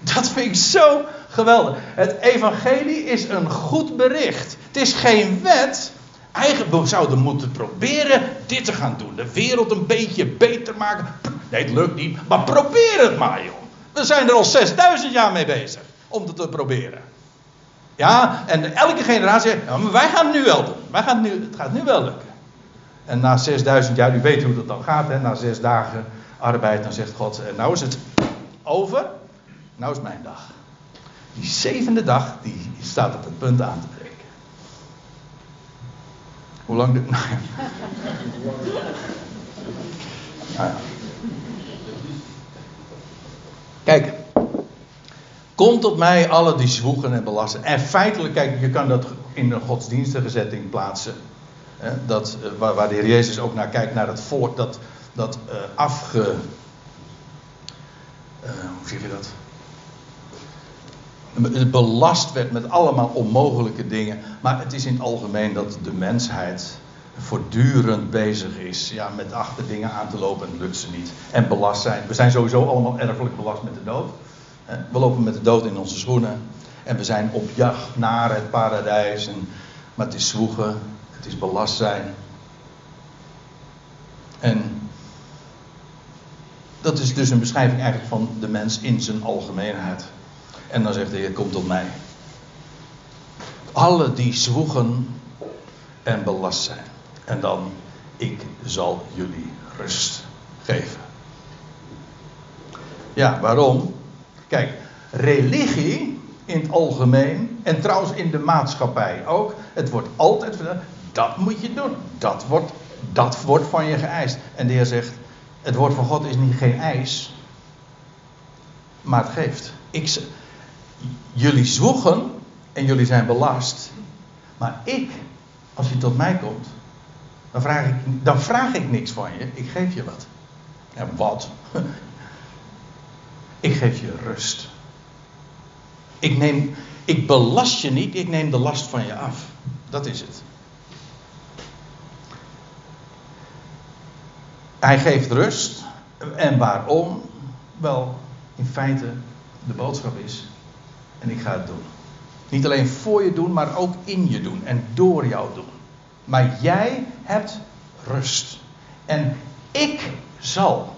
Dat vind ik zo geweldig. Het evangelie is een goed bericht. Het is geen wet. Eigenlijk we zouden moeten proberen dit te gaan doen. De wereld een beetje beter maken. Nee, het lukt niet. Maar probeer het maar, joh. We zijn er al 6000 jaar mee bezig. Om het te proberen. Ja, en elke generatie zegt, wij gaan het nu wel doen. Wij gaan het, nu, het gaat nu wel lukken. En na 6000 jaar, u weet hoe dat dan gaat, hè? na zes dagen arbeid, dan zegt God, nou is het over, nou is mijn dag. Die zevende dag, die staat op het punt aan te breken. Hoe lang duurt... Nou ja. Kijk, Kom tot mij alle die zwoegen en belasten. En feitelijk, kijk, je kan dat in een godsdienstige setting plaatsen. Hè, dat, eh, waar, de Heer Jezus ook naar kijkt, naar het volk dat, dat uh, afge. Uh, hoe zeg je dat? Belast werd met allemaal onmogelijke dingen. Maar het is in het algemeen dat de mensheid voortdurend bezig is ja, met achter dingen aan te lopen en lukt ze niet. En belast zijn. We zijn sowieso allemaal erfelijk belast met de dood. We lopen met de dood in onze schoenen. En we zijn op jacht naar het paradijs. En, maar het is zwoegen, het is belast zijn. En dat is dus een beschrijving eigenlijk van de mens in zijn algemeenheid. En dan zegt de Heer, kom tot mij. Alle die zwoegen en belast zijn. En dan, ik zal jullie rust geven. Ja, waarom? Kijk, religie in het algemeen en trouwens in de maatschappij ook. Het wordt altijd dat moet je doen. Dat wordt, dat wordt van je geëist. En de Heer zegt, het woord van God is niet geen eis, maar het geeft. Ik, jullie zwoegen en jullie zijn belast. Maar ik, als je tot mij komt, dan vraag ik, dan vraag ik niks van je. Ik geef je wat. En wat? Ik geef je rust. Ik, neem, ik belast je niet, ik neem de last van je af. Dat is het. Hij geeft rust. En waarom? Wel, in feite, de boodschap is, en ik ga het doen. Niet alleen voor je doen, maar ook in je doen en door jou doen. Maar jij hebt rust. En ik zal.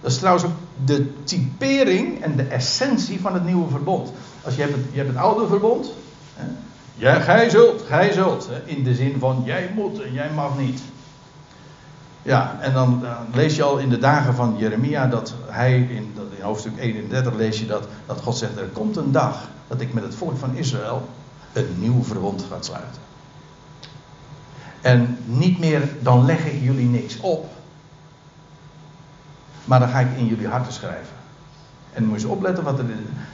Dat is trouwens ook de typering en de essentie van het nieuwe verbond. Als je hebt het, je hebt het oude verbond. Hè, ja, gij zult, gij zult. Hè, in de zin van jij moet en jij mag niet. Ja, en dan, lees je al in de dagen van Jeremia dat hij, in, in hoofdstuk 31 lees je dat, dat God zegt, er komt een dag dat ik met het volk van Israël een nieuw verbond ga sluiten. En niet meer, dan leg ik jullie niks op, maar dan ga ik in jullie harten schrijven. En moet je opletten, wat er,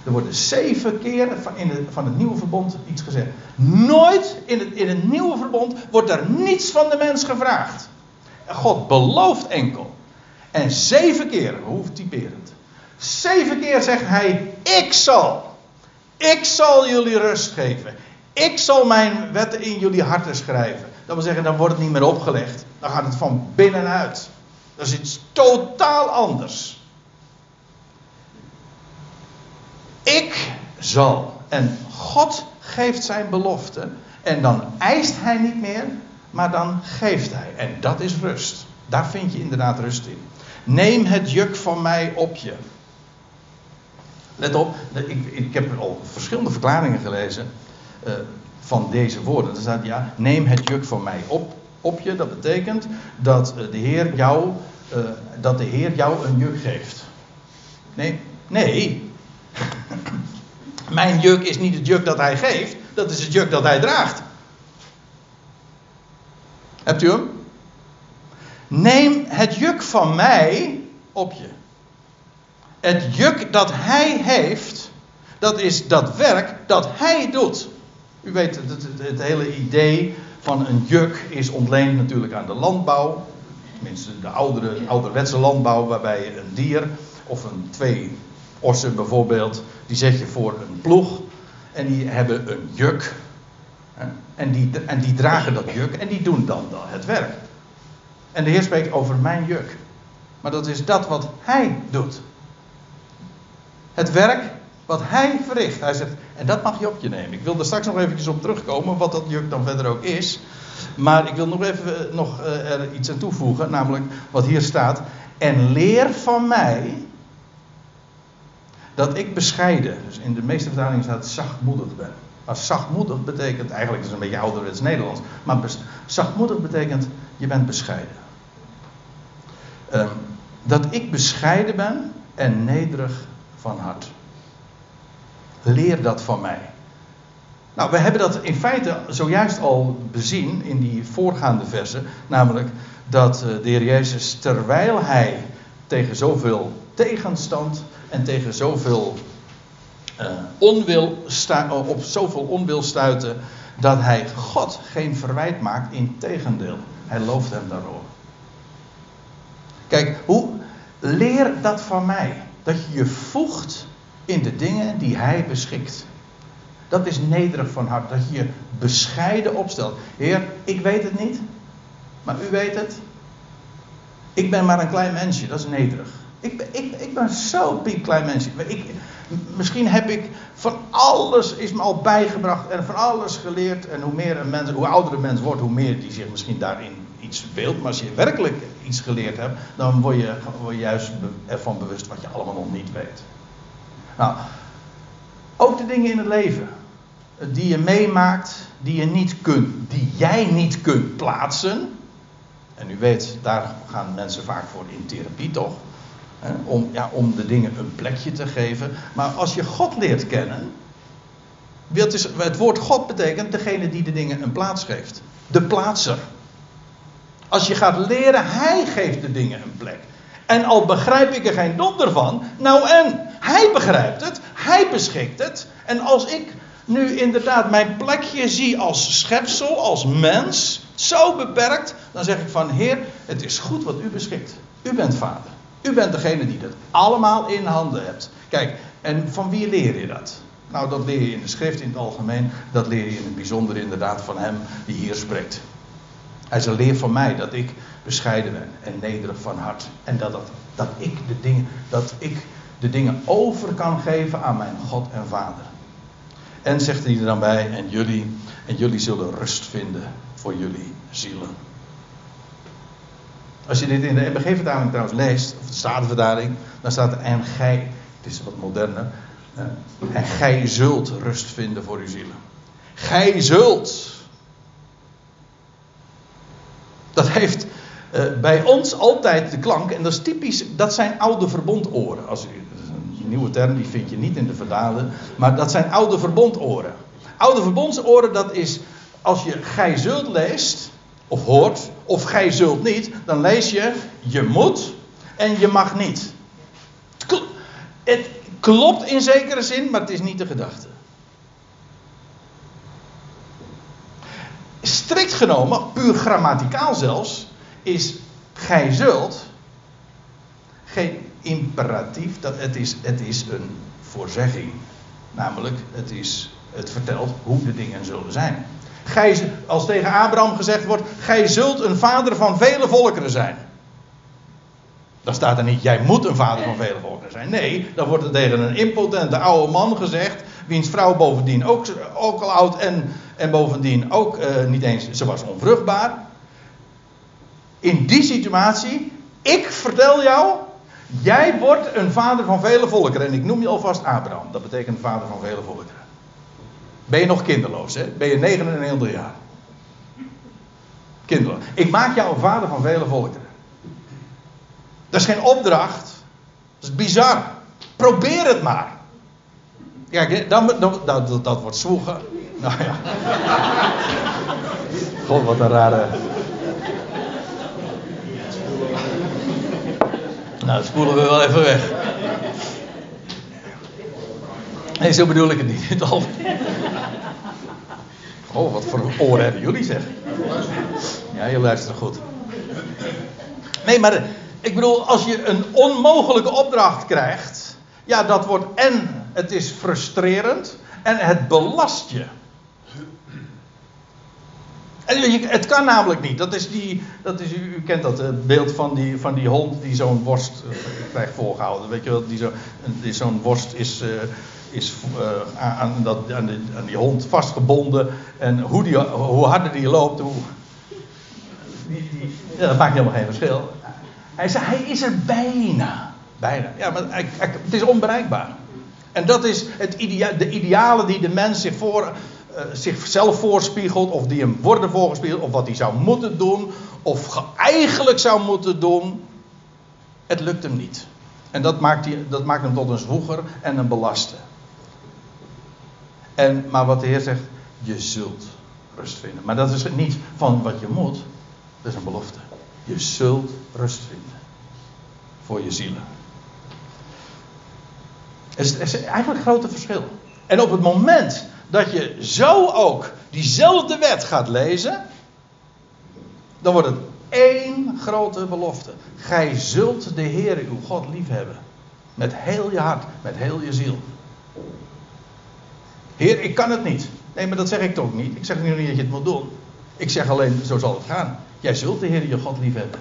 er worden zeven keer van, in het, van het nieuwe verbond iets gezegd. Nooit in het, in het nieuwe verbond wordt er niets van de mens gevraagd. God belooft enkel. En zeven keer, hoe typerend. Zeven keer zegt hij: Ik zal. Ik zal jullie rust geven. Ik zal mijn wetten in jullie harten schrijven. Dat wil zeggen, dan wordt het niet meer opgelegd. Dan gaat het van binnenuit. Dat is iets totaal anders. Ik zal. En God geeft zijn belofte. En dan eist hij niet meer, maar dan geeft hij. En dat is rust. Daar vind je inderdaad rust in. Neem het juk van mij op je. Let op, ik, ik heb al verschillende verklaringen gelezen uh, van deze woorden. Er staat ja, neem het juk van mij op, op je. Dat betekent dat uh, de Heer jou, uh, dat de Heer jou een juk geeft. Nee, nee. Mijn juk is niet het juk dat hij geeft, dat is het juk dat hij draagt. Hebt u hem? Neem het juk van mij op je. Het juk dat hij heeft, dat is dat werk dat hij doet. U weet, het, het, hele idee van een juk is ontleend natuurlijk aan de landbouw. Tenminste, de oudere, ouderwetse landbouw, waarbij je een dier of een twee ossen bijvoorbeeld, die zet je voor een ploeg. En die hebben een juk. En die, en die dragen dat juk en die doen dan het werk. En de Heer spreekt over mijn juk. Maar dat is dat wat Hij doet. Het werk wat Hij verricht. Hij zegt, en dat mag je op je nemen. Ik wil er straks nog eventjes op terugkomen, wat dat juk dan verder ook is. Maar ik wil nog even nog, uh, er iets aan toevoegen, namelijk wat hier staat. En leer van mij dat ik bescheiden, dus in de meeste vertalingen staat zachtmoedig ben. Maar zachtmoedig betekent, eigenlijk is het een beetje ouderwets Nederlands, maar zachtmoedig betekent je bent bescheiden. Um, dat ik bescheiden ben en nederig van hart. Leer dat van mij. Nou, we hebben dat in feite zojuist al bezien in die voorgaande versen. Namelijk dat eh, de Heer Jezus, terwijl hij tegen zoveel tegenstand en tegen zoveel onwil sta, op zoveel onwil stuitte, dat hij God geen verwijt maakt. Integendeel, hij looft hem daarover. Kijk, hoe leer dat van mij? Dat je je voegt in de dingen die hij beschikt. Dat is nederig van hart. Dat je je bescheiden opstelt. Heer, ik weet het niet. Maar u weet het. Ik ben maar een klein mensje. Dat is nederig. Ik ben, ik, ik ben zo'n piepklein mensje. Ik, misschien heb ik Van alles is me al bijgebracht en van alles geleerd. En hoe meer een mens, hoe ouder een mens wordt, hoe meer die zich misschien daarin iets verbeeldt. Maar als je werkelijk iets geleerd hebt, dan word je, juist ervan bewust wat je allemaal nog niet weet. Nou, ook de dingen in het leven die je meemaakt, die je niet kunt, die jij niet kunt plaatsen. En u weet, daar gaan mensen vaak voor in therapie toch? Om, ja, om de dingen een plekje te geven. Maar als je God leert kennen. Is, het woord God betekent degene die de dingen een plaats geeft. De plaatser. Als je gaat leren, hij geeft de dingen een plek. En al begrijp ik er geen donder van, nou en, hij begrijpt het, hij beschikt het. En als ik nu inderdaad mijn plekje zie als schepsel, als mens, zo beperkt, dan zeg ik van Heer, het is goed wat u beschikt. U bent vader. U bent degene die dat allemaal in handen hebt. Kijk, en van wie leer je dat? Nou, dat leer je in de schrift in het algemeen. Dat leer je in het bijzonder inderdaad van hem die hier spreekt. Hij zal leer van mij dat ik bescheiden ben en nederig van hart. En dat, dat, dat, ik de dingen, dat ik de dingen over kan geven aan mijn God en Vader. En zegt hij er dan bij, en jullie, en jullie zullen rust vinden voor jullie zielen. Als je dit in de MBG-vertaling trouwens leest, Statenvertaling, dan staat er en gij, het is wat moderner, en gij zult rust vinden voor uw zielen. Gij zult. Dat heeft uh, bij ons altijd de klank, en dat is typisch, dat zijn oude verbondoren. Als dat is een nieuwe term, die vind je niet in de vertalen, maar dat zijn oude verbondoren. Oude verbondsoren, dat is als je gij zult leest, of hoort, of gij zult niet, dan lees je je moet en je mag niet. Het klopt in zekere zin, maar het is niet de gedachte. Strikt genomen, puur grammaticaal zelfs, is gij zult geen imperatief, dat het, is, het is een voorzegging. Namelijk, het, is, het vertelt hoe de dingen zullen zijn. Gij, als tegen Abraham gezegd wordt: Gij zult een vader van vele volkeren zijn. Dan staat er niet: Jij moet een vader van vele volkeren zijn. Nee, dan wordt er tegen een impotente oude man gezegd. Wiens vrouw bovendien ook, ook al oud en, en bovendien ook uh, niet eens. Ze was onvruchtbaar. In die situatie, ik vertel jou. Jij wordt een vader van vele volkeren. En ik noem je alvast Abraham. Dat betekent vader van vele volkeren. Ben je nog kinderloos, hè? Ben je 99 jaar? Kinderloos. Ik maak jou een vader van vele volkeren. Dat is geen opdracht. Dat is bizar. Probeer het maar. Kijk, dan, dan, dat, dat wordt zwoegen. Nou ja. God, wat een rare. Nou, dat spoelen we wel even weg. Nee, zo bedoel ik het niet. Oh, wat voor oren hebben jullie zeg. Ja, je luistert goed. Nee, maar ik bedoel, als je een onmogelijke opdracht krijgt. Ja, dat wordt en het is frustrerend en het belast je. Het kan namelijk niet. Dat is die, dat is, u, kent dat beeld van die, van die hond die zo'n worst uh, krijgt voorgehouden. Weet je wel, die, zo, die zo'n worst is, uh, is uh, aan, dat, aan, die, aan, die, hond vastgebonden. En hoe, die, hoe harder die loopt, hoe. Ja, dat maakt helemaal geen verschil. Hij zei, hij is er bijna. Bijna. Ja, maar het is onbereikbaar. En dat is het de idealen die de mens zich voor, uh, zichzelf voorspiegelt. Of die hem worden voorgespiegeld. Of wat hij zou moeten doen. Of eigenlijk zou moeten doen. Het lukt hem niet. En dat maakt, hij, dat maakt hem tot een zwoeger en een belaster. En, maar wat de Heer zegt, je zult rust vinden. Maar dat is niet van wat je moet, dat is een belofte. Je zult rust vinden voor je zielen. Er is, er eigenlijk een grote verschil. En op het moment dat je zo ook diezelfde wet gaat lezen, dan wordt het één grote belofte. Gij zult de Heer uw God liefhebben. Met heel je hart, met heel je ziel. Heer, ik kan het niet. Nee, maar dat zeg ik toch niet. Ik zeg nu niet dat je het moet doen. Ik zeg alleen, zo zal het gaan. Jij zult de Heer je God lief hebben.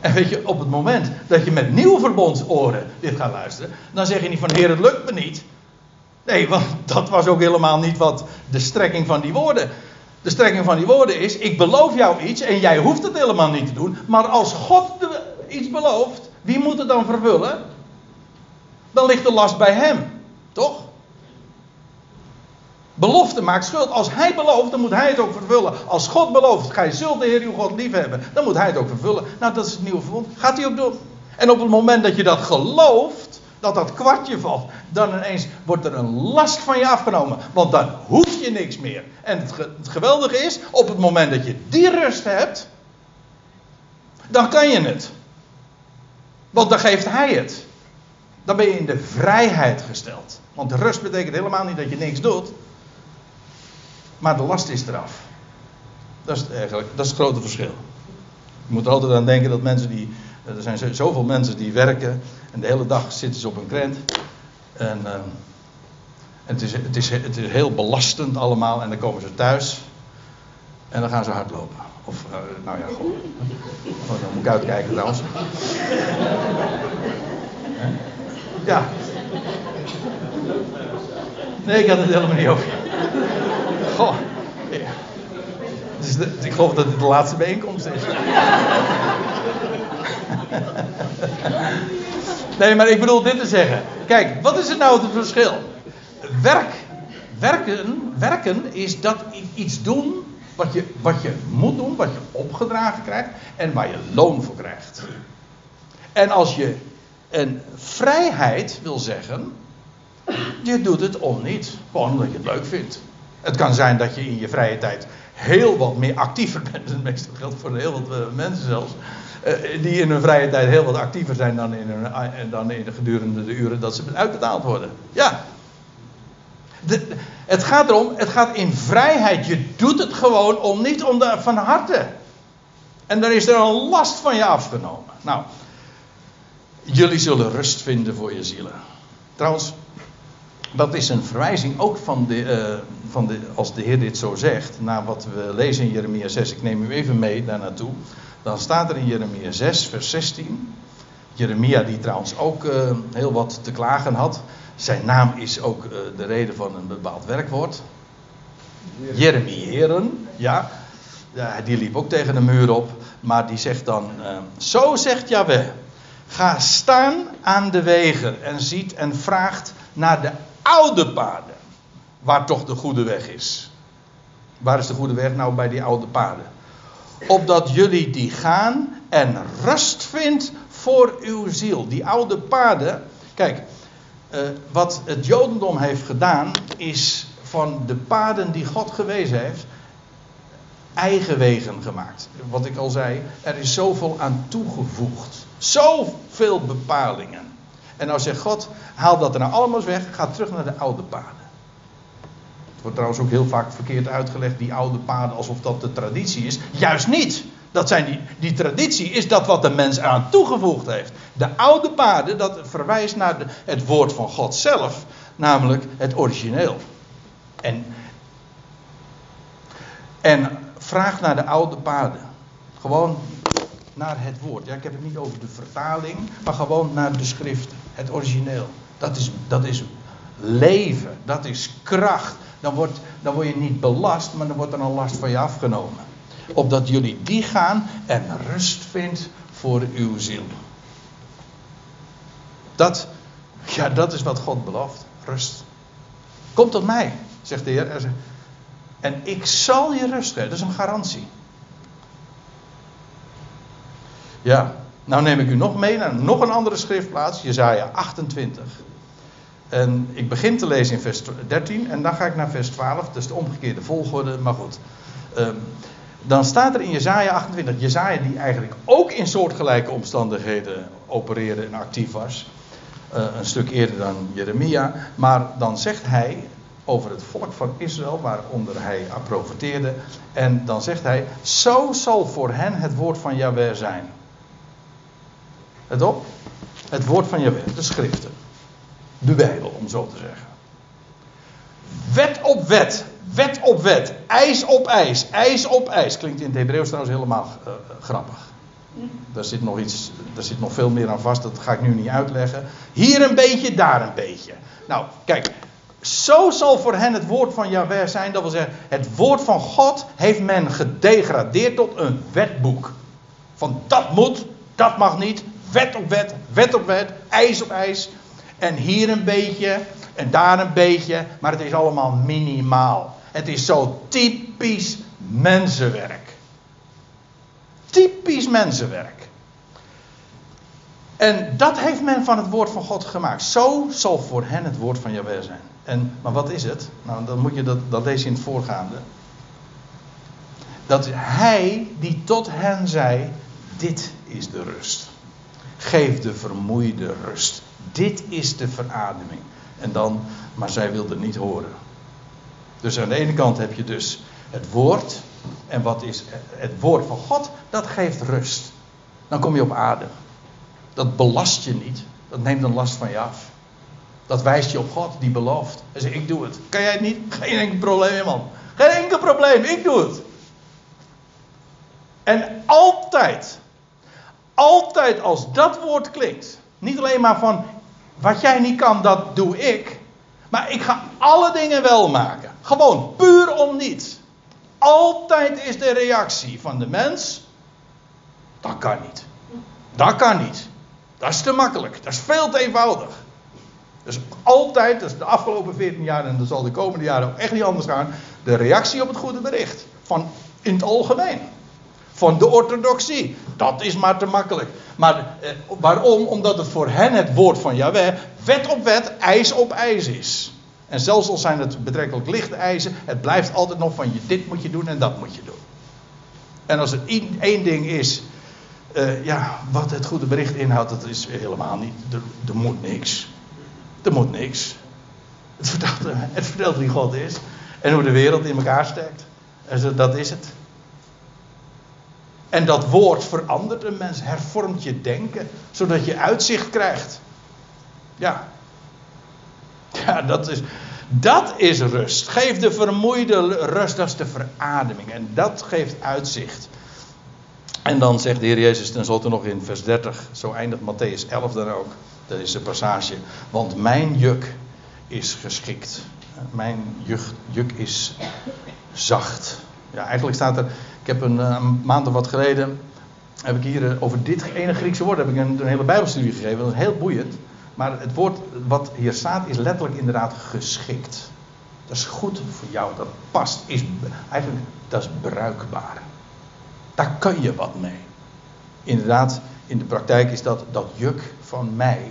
En weet je, op het moment dat je met nieuw verbondsoren dit gaat luisteren, dan zeg je niet van Heer, het lukt me niet. Nee, want dat was ook helemaal niet wat de strekking van die woorden. De strekking van die woorden is: ik beloof jou iets en jij hoeft het helemaal niet te doen. Maar als God iets belooft, wie moet het dan vervullen? Dan ligt de last bij hem, toch? Belofte maakt schuld. Als hij belooft, dan moet hij het ook vervullen. Als God belooft, gij zult de Heer uw God lief hebben, dan moet hij het ook vervullen. Nou, dat is het nieuwe verbond. Gaat hij ook doen. En op het moment dat je dat gelooft, dat dat kwartje valt, dan ineens wordt er een last van je afgenomen. Want dan hoef je niks meer. En het, het geweldige is, op het moment dat je die rust hebt, dan kan je het. Want dan geeft hij het. Dan ben je in de vrijheid gesteld. Want rust betekent helemaal niet dat je niks doet. Maar de last is eraf. Dat is, eigenlijk, dat is het grote verschil. Je moet er altijd aan denken dat mensen die. Er zijn zoveel mensen die werken. En de hele dag zitten ze op een krent. En, uh, het, is, het, is, het is heel belastend allemaal. En dan komen ze thuis. En dan gaan ze hardlopen. Of, uh, nou ja, goed. Oh, dan moet ik uitkijken trouwens. Ja. Nee, ik had het helemaal niet over. Goh. Dus ik geloof dat dit de laatste bijeenkomst is. Nee, maar ik bedoel dit te zeggen. Kijk, wat is er nou het verschil? Werk, werken, werken is dat iets doen wat je, wat je moet doen, wat je opgedragen krijgt en waar je loon voor krijgt. En als je een vrijheid wil zeggen, je doet het om niet, gewoon omdat je het leuk vindt. Het kan zijn dat je in je vrije tijd heel wat meer actiever bent. Het meeste geldt voor heel wat eh, mensen zelfs. Eh, die in hun vrije tijd heel wat actiever zijn dan in, eh, dan in de gedurende de uren dat ze uitbetaald worden. Ja. Het gaat erom, het gaat in vrijheid. Je doet het gewoon om niet om de, van harte. En dan is er een last van je afgenomen. Nou, jullie zullen rust vinden voor je zielen. Trouwens, dat is een verwijzing ook van de, van de, als de Heer dit zo zegt, naar wat we lezen in Jeremia 6. Ik neem u even mee daar naartoe. Dan staat er in Jeremia 6, vers 16. Jeremia, die trouwens ook uh, heel wat te klagen had. Zijn naam is ook uh, de reden van een bepaald werkwoord. Jeremiëren, ja. ja. Die liep ook tegen de muur op. Maar die zegt dan: Zo zegt Yahweh. Ga staan aan de wegen en ziet en vraagt naar de oude paden. Waar toch de goede weg is. Waar is de goede weg? Nou, bij die oude paden. Opdat jullie die gaan en rust vindt voor uw ziel. Die oude paden. Kijk, uh, wat het Jodendom heeft gedaan, is van de paden die God gewezen heeft, eigen wegen gemaakt. Wat ik al zei, er is zoveel aan toegevoegd. Zoveel bepalingen. En nou zegt God, haal dat er nou allemaal weg, ga terug naar de oude paden. Wordt trouwens ook heel vaak verkeerd uitgelegd, die oude paden, alsof dat de traditie is. Juist niet. Dat zijn die, die traditie is dat wat de mens eraan toegevoegd heeft. De oude paden, dat verwijst naar het woord van God zelf, namelijk het origineel. En, en vraag naar de oude paden. Gewoon naar het woord. Ja, ik heb het niet over de vertaling, maar gewoon naar de schriften. Het origineel. Dat is, dat is leven, dat is kracht. Dan, wordt, dan word je niet belast, maar dan wordt er een last van je afgenomen. Opdat jullie die gaan en rust vindt voor uw ziel. Dat, ja, dat is wat God belooft. Rust. Kom tot mij, zegt de Heer. En ik zal je rust geven. Dat is een garantie. Ja, nou neem ik u nog mee naar nog een andere schriftplaats, Jezaja 28. En ik begin te lezen in vers 13 en dan ga ik naar vers 12. Dat is de omgekeerde volgorde, maar goed. Um, dan staat er in Jezaja 28, Jezaja die eigenlijk ook in soortgelijke omstandigheden opereerde en actief was. Uh, een stuk eerder dan Jeremia. Maar dan zegt hij over het volk van Israël, waaronder hij profeteerde. En dan zegt hij, zo zal voor hen het woord van Yahweh zijn. Let op. Het woord van Jawel, de schriften. De Bijbel, om zo te zeggen. Wet op wet, wet op wet, ijs op ijs, ijs op ijs. Klinkt in het Hebreeuws trouwens helemaal uh, grappig. Daar zit nog iets, daar zit nog veel meer aan vast, dat ga ik nu niet uitleggen. Hier een beetje, daar een beetje. Nou, kijk, zo zal voor hen het woord van Jahweh zijn. Dat wil zeggen, het woord van God heeft men gedegradeerd tot een wetboek. Van dat moet, dat mag niet, wet op wet, wet op wet, ijs op ijs. En hier een beetje en daar een beetje, maar het is allemaal minimaal. Het is zo typisch mensenwerk. Typisch mensenwerk. En dat heeft men van het woord van God gemaakt. Zo zal voor hen het woord van Jahweh zijn. En, maar wat is het? Nou, dan moet je dat, dat lezen in het voorgaande. Dat hij die tot hen zei: Dit is de rust. Geef de vermoeide rust. Dit is de verademing. En dan, maar zij wilden niet horen. Dus aan de ene kant heb je dus het woord. En wat is het woord van God? Dat geeft rust. Dan kom je op adem. Dat belast je niet. Dat neemt een last van je af. Dat wijst je op God die belooft. Hij zegt: Ik doe het. Kan jij het niet? Geen enkel probleem, man. Geen enkel probleem. Ik doe het. En altijd, altijd als dat woord klinkt. Niet alleen maar van wat jij niet kan, dat doe ik. Maar ik ga alle dingen wel maken. Gewoon puur om niets. Altijd is de reactie van de mens. Dat kan niet. Dat kan niet. Dat is te makkelijk. Dat is veel te eenvoudig. Dus altijd, is de afgelopen 14 jaar en dat zal de komende jaren ook echt niet anders gaan. De reactie op het goede bericht. Van in het algemeen. Van de orthodoxie. Dat is maar te makkelijk. Maar eh, waarom? Omdat het voor hen het woord van Yahweh wet op wet, ijs op ijs is. En zelfs al zijn het betrekkelijk lichte eisen, het blijft altijd nog van je dit moet je doen en dat moet je doen. En als er één ding is, uh, ja, wat het goede bericht inhoudt, dat is helemaal niet. Er, er moet niks. Er moet niks. Het vertelt, het vertelt wie God is en hoe de wereld in elkaar steekt. En dat is het. En dat woord verandert een mens, hervormt je denken, zodat je uitzicht krijgt. Ja. Ja, dat is, dat is rust. Geef de vermoeide rust, dat is de verademing. En dat geeft uitzicht. En dan zegt de Heer Jezus tenslotte nog in vers 30, zo eindigt Matthäus 11 dan ook, dat is de passage. Want mijn juk is geschikt. Mijn juk, juk is zacht. Ja, eigenlijk staat er, ik heb een, eh, een maand of wat geleden, heb ik hier eh, over dit ene Griekse woord heb ik een, een hele bijbelstudie gegeven. Dat is heel boeiend. Maar het woord wat hier staat is letterlijk inderdaad geschikt. Dat is goed voor jou, dat past. Is, eigenlijk, dat is bruikbaar. Daar kan je wat mee. Inderdaad, in de praktijk is dat dat juk van mij.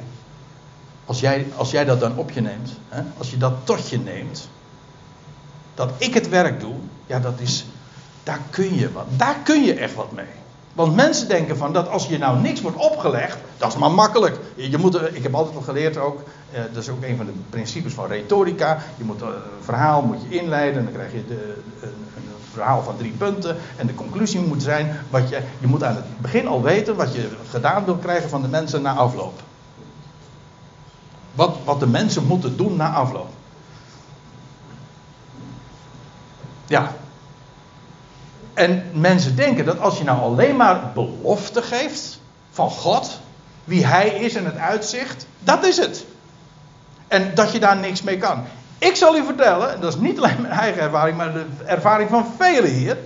Als jij, als jij dat dan op je neemt, hè, als je dat tot je neemt, dat ik het werk doe, ja, dat is, daar kun je wat. Daar kun je echt wat mee. Want mensen denken van dat als je nou niks wordt opgelegd, dat is maar makkelijk. Je moet, ik heb altijd nog geleerd ook, eh, dat is ook een van de principes van retorica. Je moet eh, een verhaal moet je inleiden en dan krijg je een, een, verhaal van drie punten. En de conclusie moet zijn, wat je, je moet aan het begin al weten wat je gedaan wil krijgen van de mensen na afloop. Wat, wat de mensen moeten doen na afloop. Ja, en mensen denken dat als je nou alleen maar belofte geeft van God, wie Hij is en het uitzicht, dat is het. En dat je daar niks mee kan. Ik zal u vertellen, en dat is niet alleen mijn eigen ervaring, maar de ervaring van velen hier.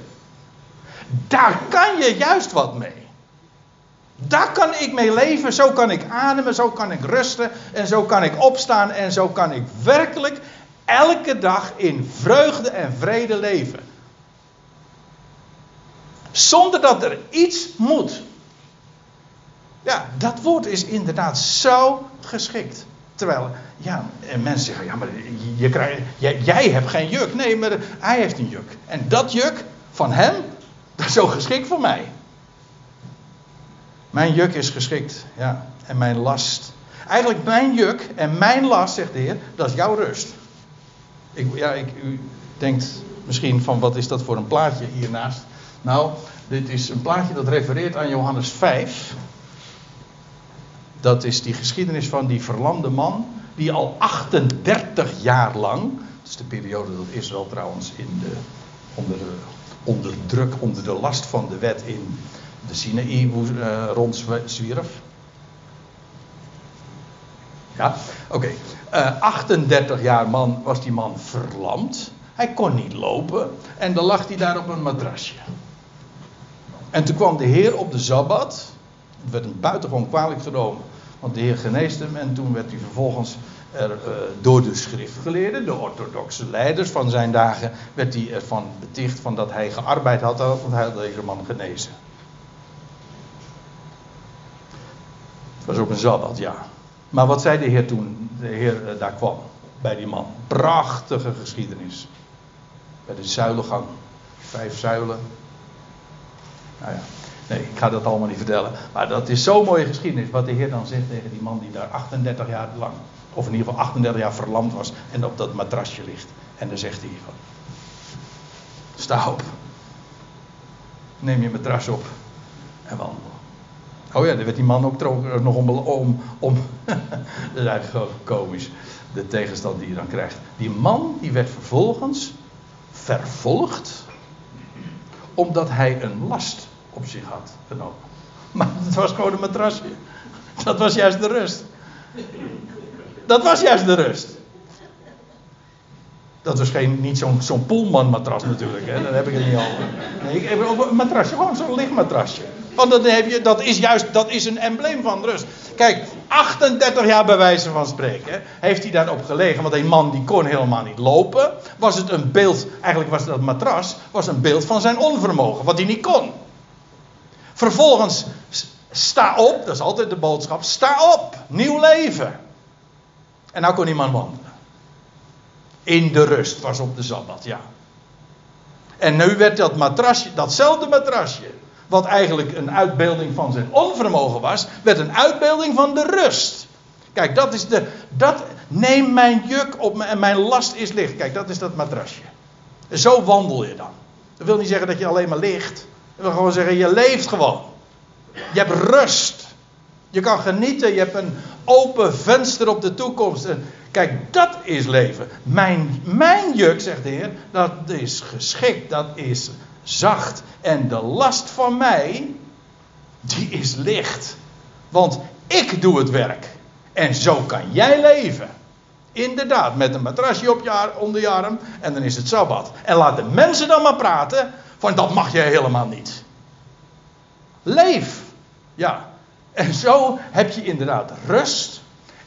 Daar kan je juist wat mee. Daar kan ik mee leven, zo kan ik ademen, zo kan ik rusten en zo kan ik opstaan en zo kan ik werkelijk elke dag in vreugde en vrede leven. Zonder dat er iets moet. Ja, dat woord is inderdaad zo geschikt. Terwijl, ja, en mensen zeggen, ja, maar je krijgt, jij, jij hebt geen juk. Nee, maar hij heeft een juk. En dat juk van hem, dat is zo geschikt voor mij. Mijn juk is geschikt, ja. En mijn last. Eigenlijk mijn juk en mijn last, zegt de Heer, dat is jouw rust. Ik, ja, ik, u denkt misschien van wat is dat voor een plaatje hiernaast. Nou, dit is een plaatje dat refereert aan Johannes 5. Dat is die geschiedenis van die verlamde man. Die al 38 jaar lang. Dat is de periode dat Israël trouwens in de, onder, de, onder druk, onder de last van de wet in de Sinaï uh, rondzwierf. Ja, oké. Okay. Uh, 38 jaar man was die man verlamd. Hij kon niet lopen. En dan lag hij daar op een matrasje. En toen kwam de Heer op de Sabbat. Het werd hem buitengewoon kwalijk genomen. Want de Heer geneest hem. En toen werd hij vervolgens er, uh, door de schriftgeleerden, de orthodoxe leiders van zijn dagen, werd hij ervan beticht van dat hij gearbeid had, want hij had deze man genezen. Het was ook een Sabbat, ja. Maar wat zei de Heer toen de Heer uh, daar kwam? Bij die man. Prachtige geschiedenis. Bij de zuilengang. Vijf zuilen. Nou ja. Nee, ik ga dat allemaal niet vertellen. Maar dat is zo'n mooie geschiedenis. Wat de Heer dan zegt tegen die man die daar 38 jaar lang, of in ieder geval 38 jaar verlamd was en op dat matrasje ligt. En dan zegt hij van, sta op. Neem je matras op en wandel. Oh ja, daar werd die man ook nog om. om, om dat is eigenlijk komisch, de tegenstand die je dan krijgt. Die man die werd vervolgens vervolgd omdat hij een last op zich had genomen. Maar het was gewoon een matrasje. Dat was juist de rust. Dat was juist de rust. Dat was geen, niet zo'n zo'n poelman-matras natuurlijk, hè? dat heb ik er niet over. Nee, ik heb een matrasje, gewoon zo'n lichtmatrasje. Want dat, heb je, dat is juist dat is een embleem van rust. Kijk, 38 jaar bij wijze van spreken heeft hij daarop gelegen. Want een man die kon helemaal niet lopen. Was het een beeld, eigenlijk was dat matras, was een beeld van zijn onvermogen. Wat hij niet kon. Vervolgens, sta op, dat is altijd de boodschap. Sta op, nieuw leven. En nou kon die man wandelen. In de rust, was op de Sabbat, ja. En nu werd dat matrasje, datzelfde matrasje, wat eigenlijk een uitbeelding van zijn onvermogen was, werd een uitbeelding van de rust. Kijk, dat is de. Dat, neem mijn juk op me en mijn last is licht. Kijk, dat is dat matrasje. Zo wandel je dan. Dat wil niet zeggen dat je alleen maar ligt. Dat wil gewoon zeggen, je leeft gewoon. Je hebt rust. Je kan genieten. Je hebt een open venster op de toekomst. Kijk, dat is leven. Mijn, mijn juk, zegt de Heer, dat is geschikt. Dat is zacht. En de last van mij, die is licht. Want ik doe het werk. En zo kan jij leven. Inderdaad, met een matrasje op je, onder je arm en dan is het sabbat. En laat de mensen dan maar praten van dat mag jij helemaal niet. Leef. Ja. En zo heb je inderdaad rust.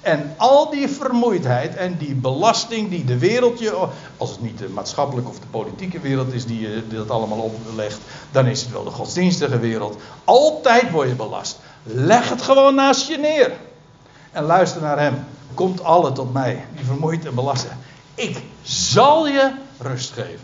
En al die vermoeidheid en die belasting die de wereld je, als het niet de maatschappelijke of de politieke wereld is die je dat allemaal oplegt, dan is het wel de godsdienstige wereld. Altijd word je belast. Leg het gewoon naast je neer. En luister naar hem. Komt alle tot mij, die vermoeid en belast. Ik zal je rust geven.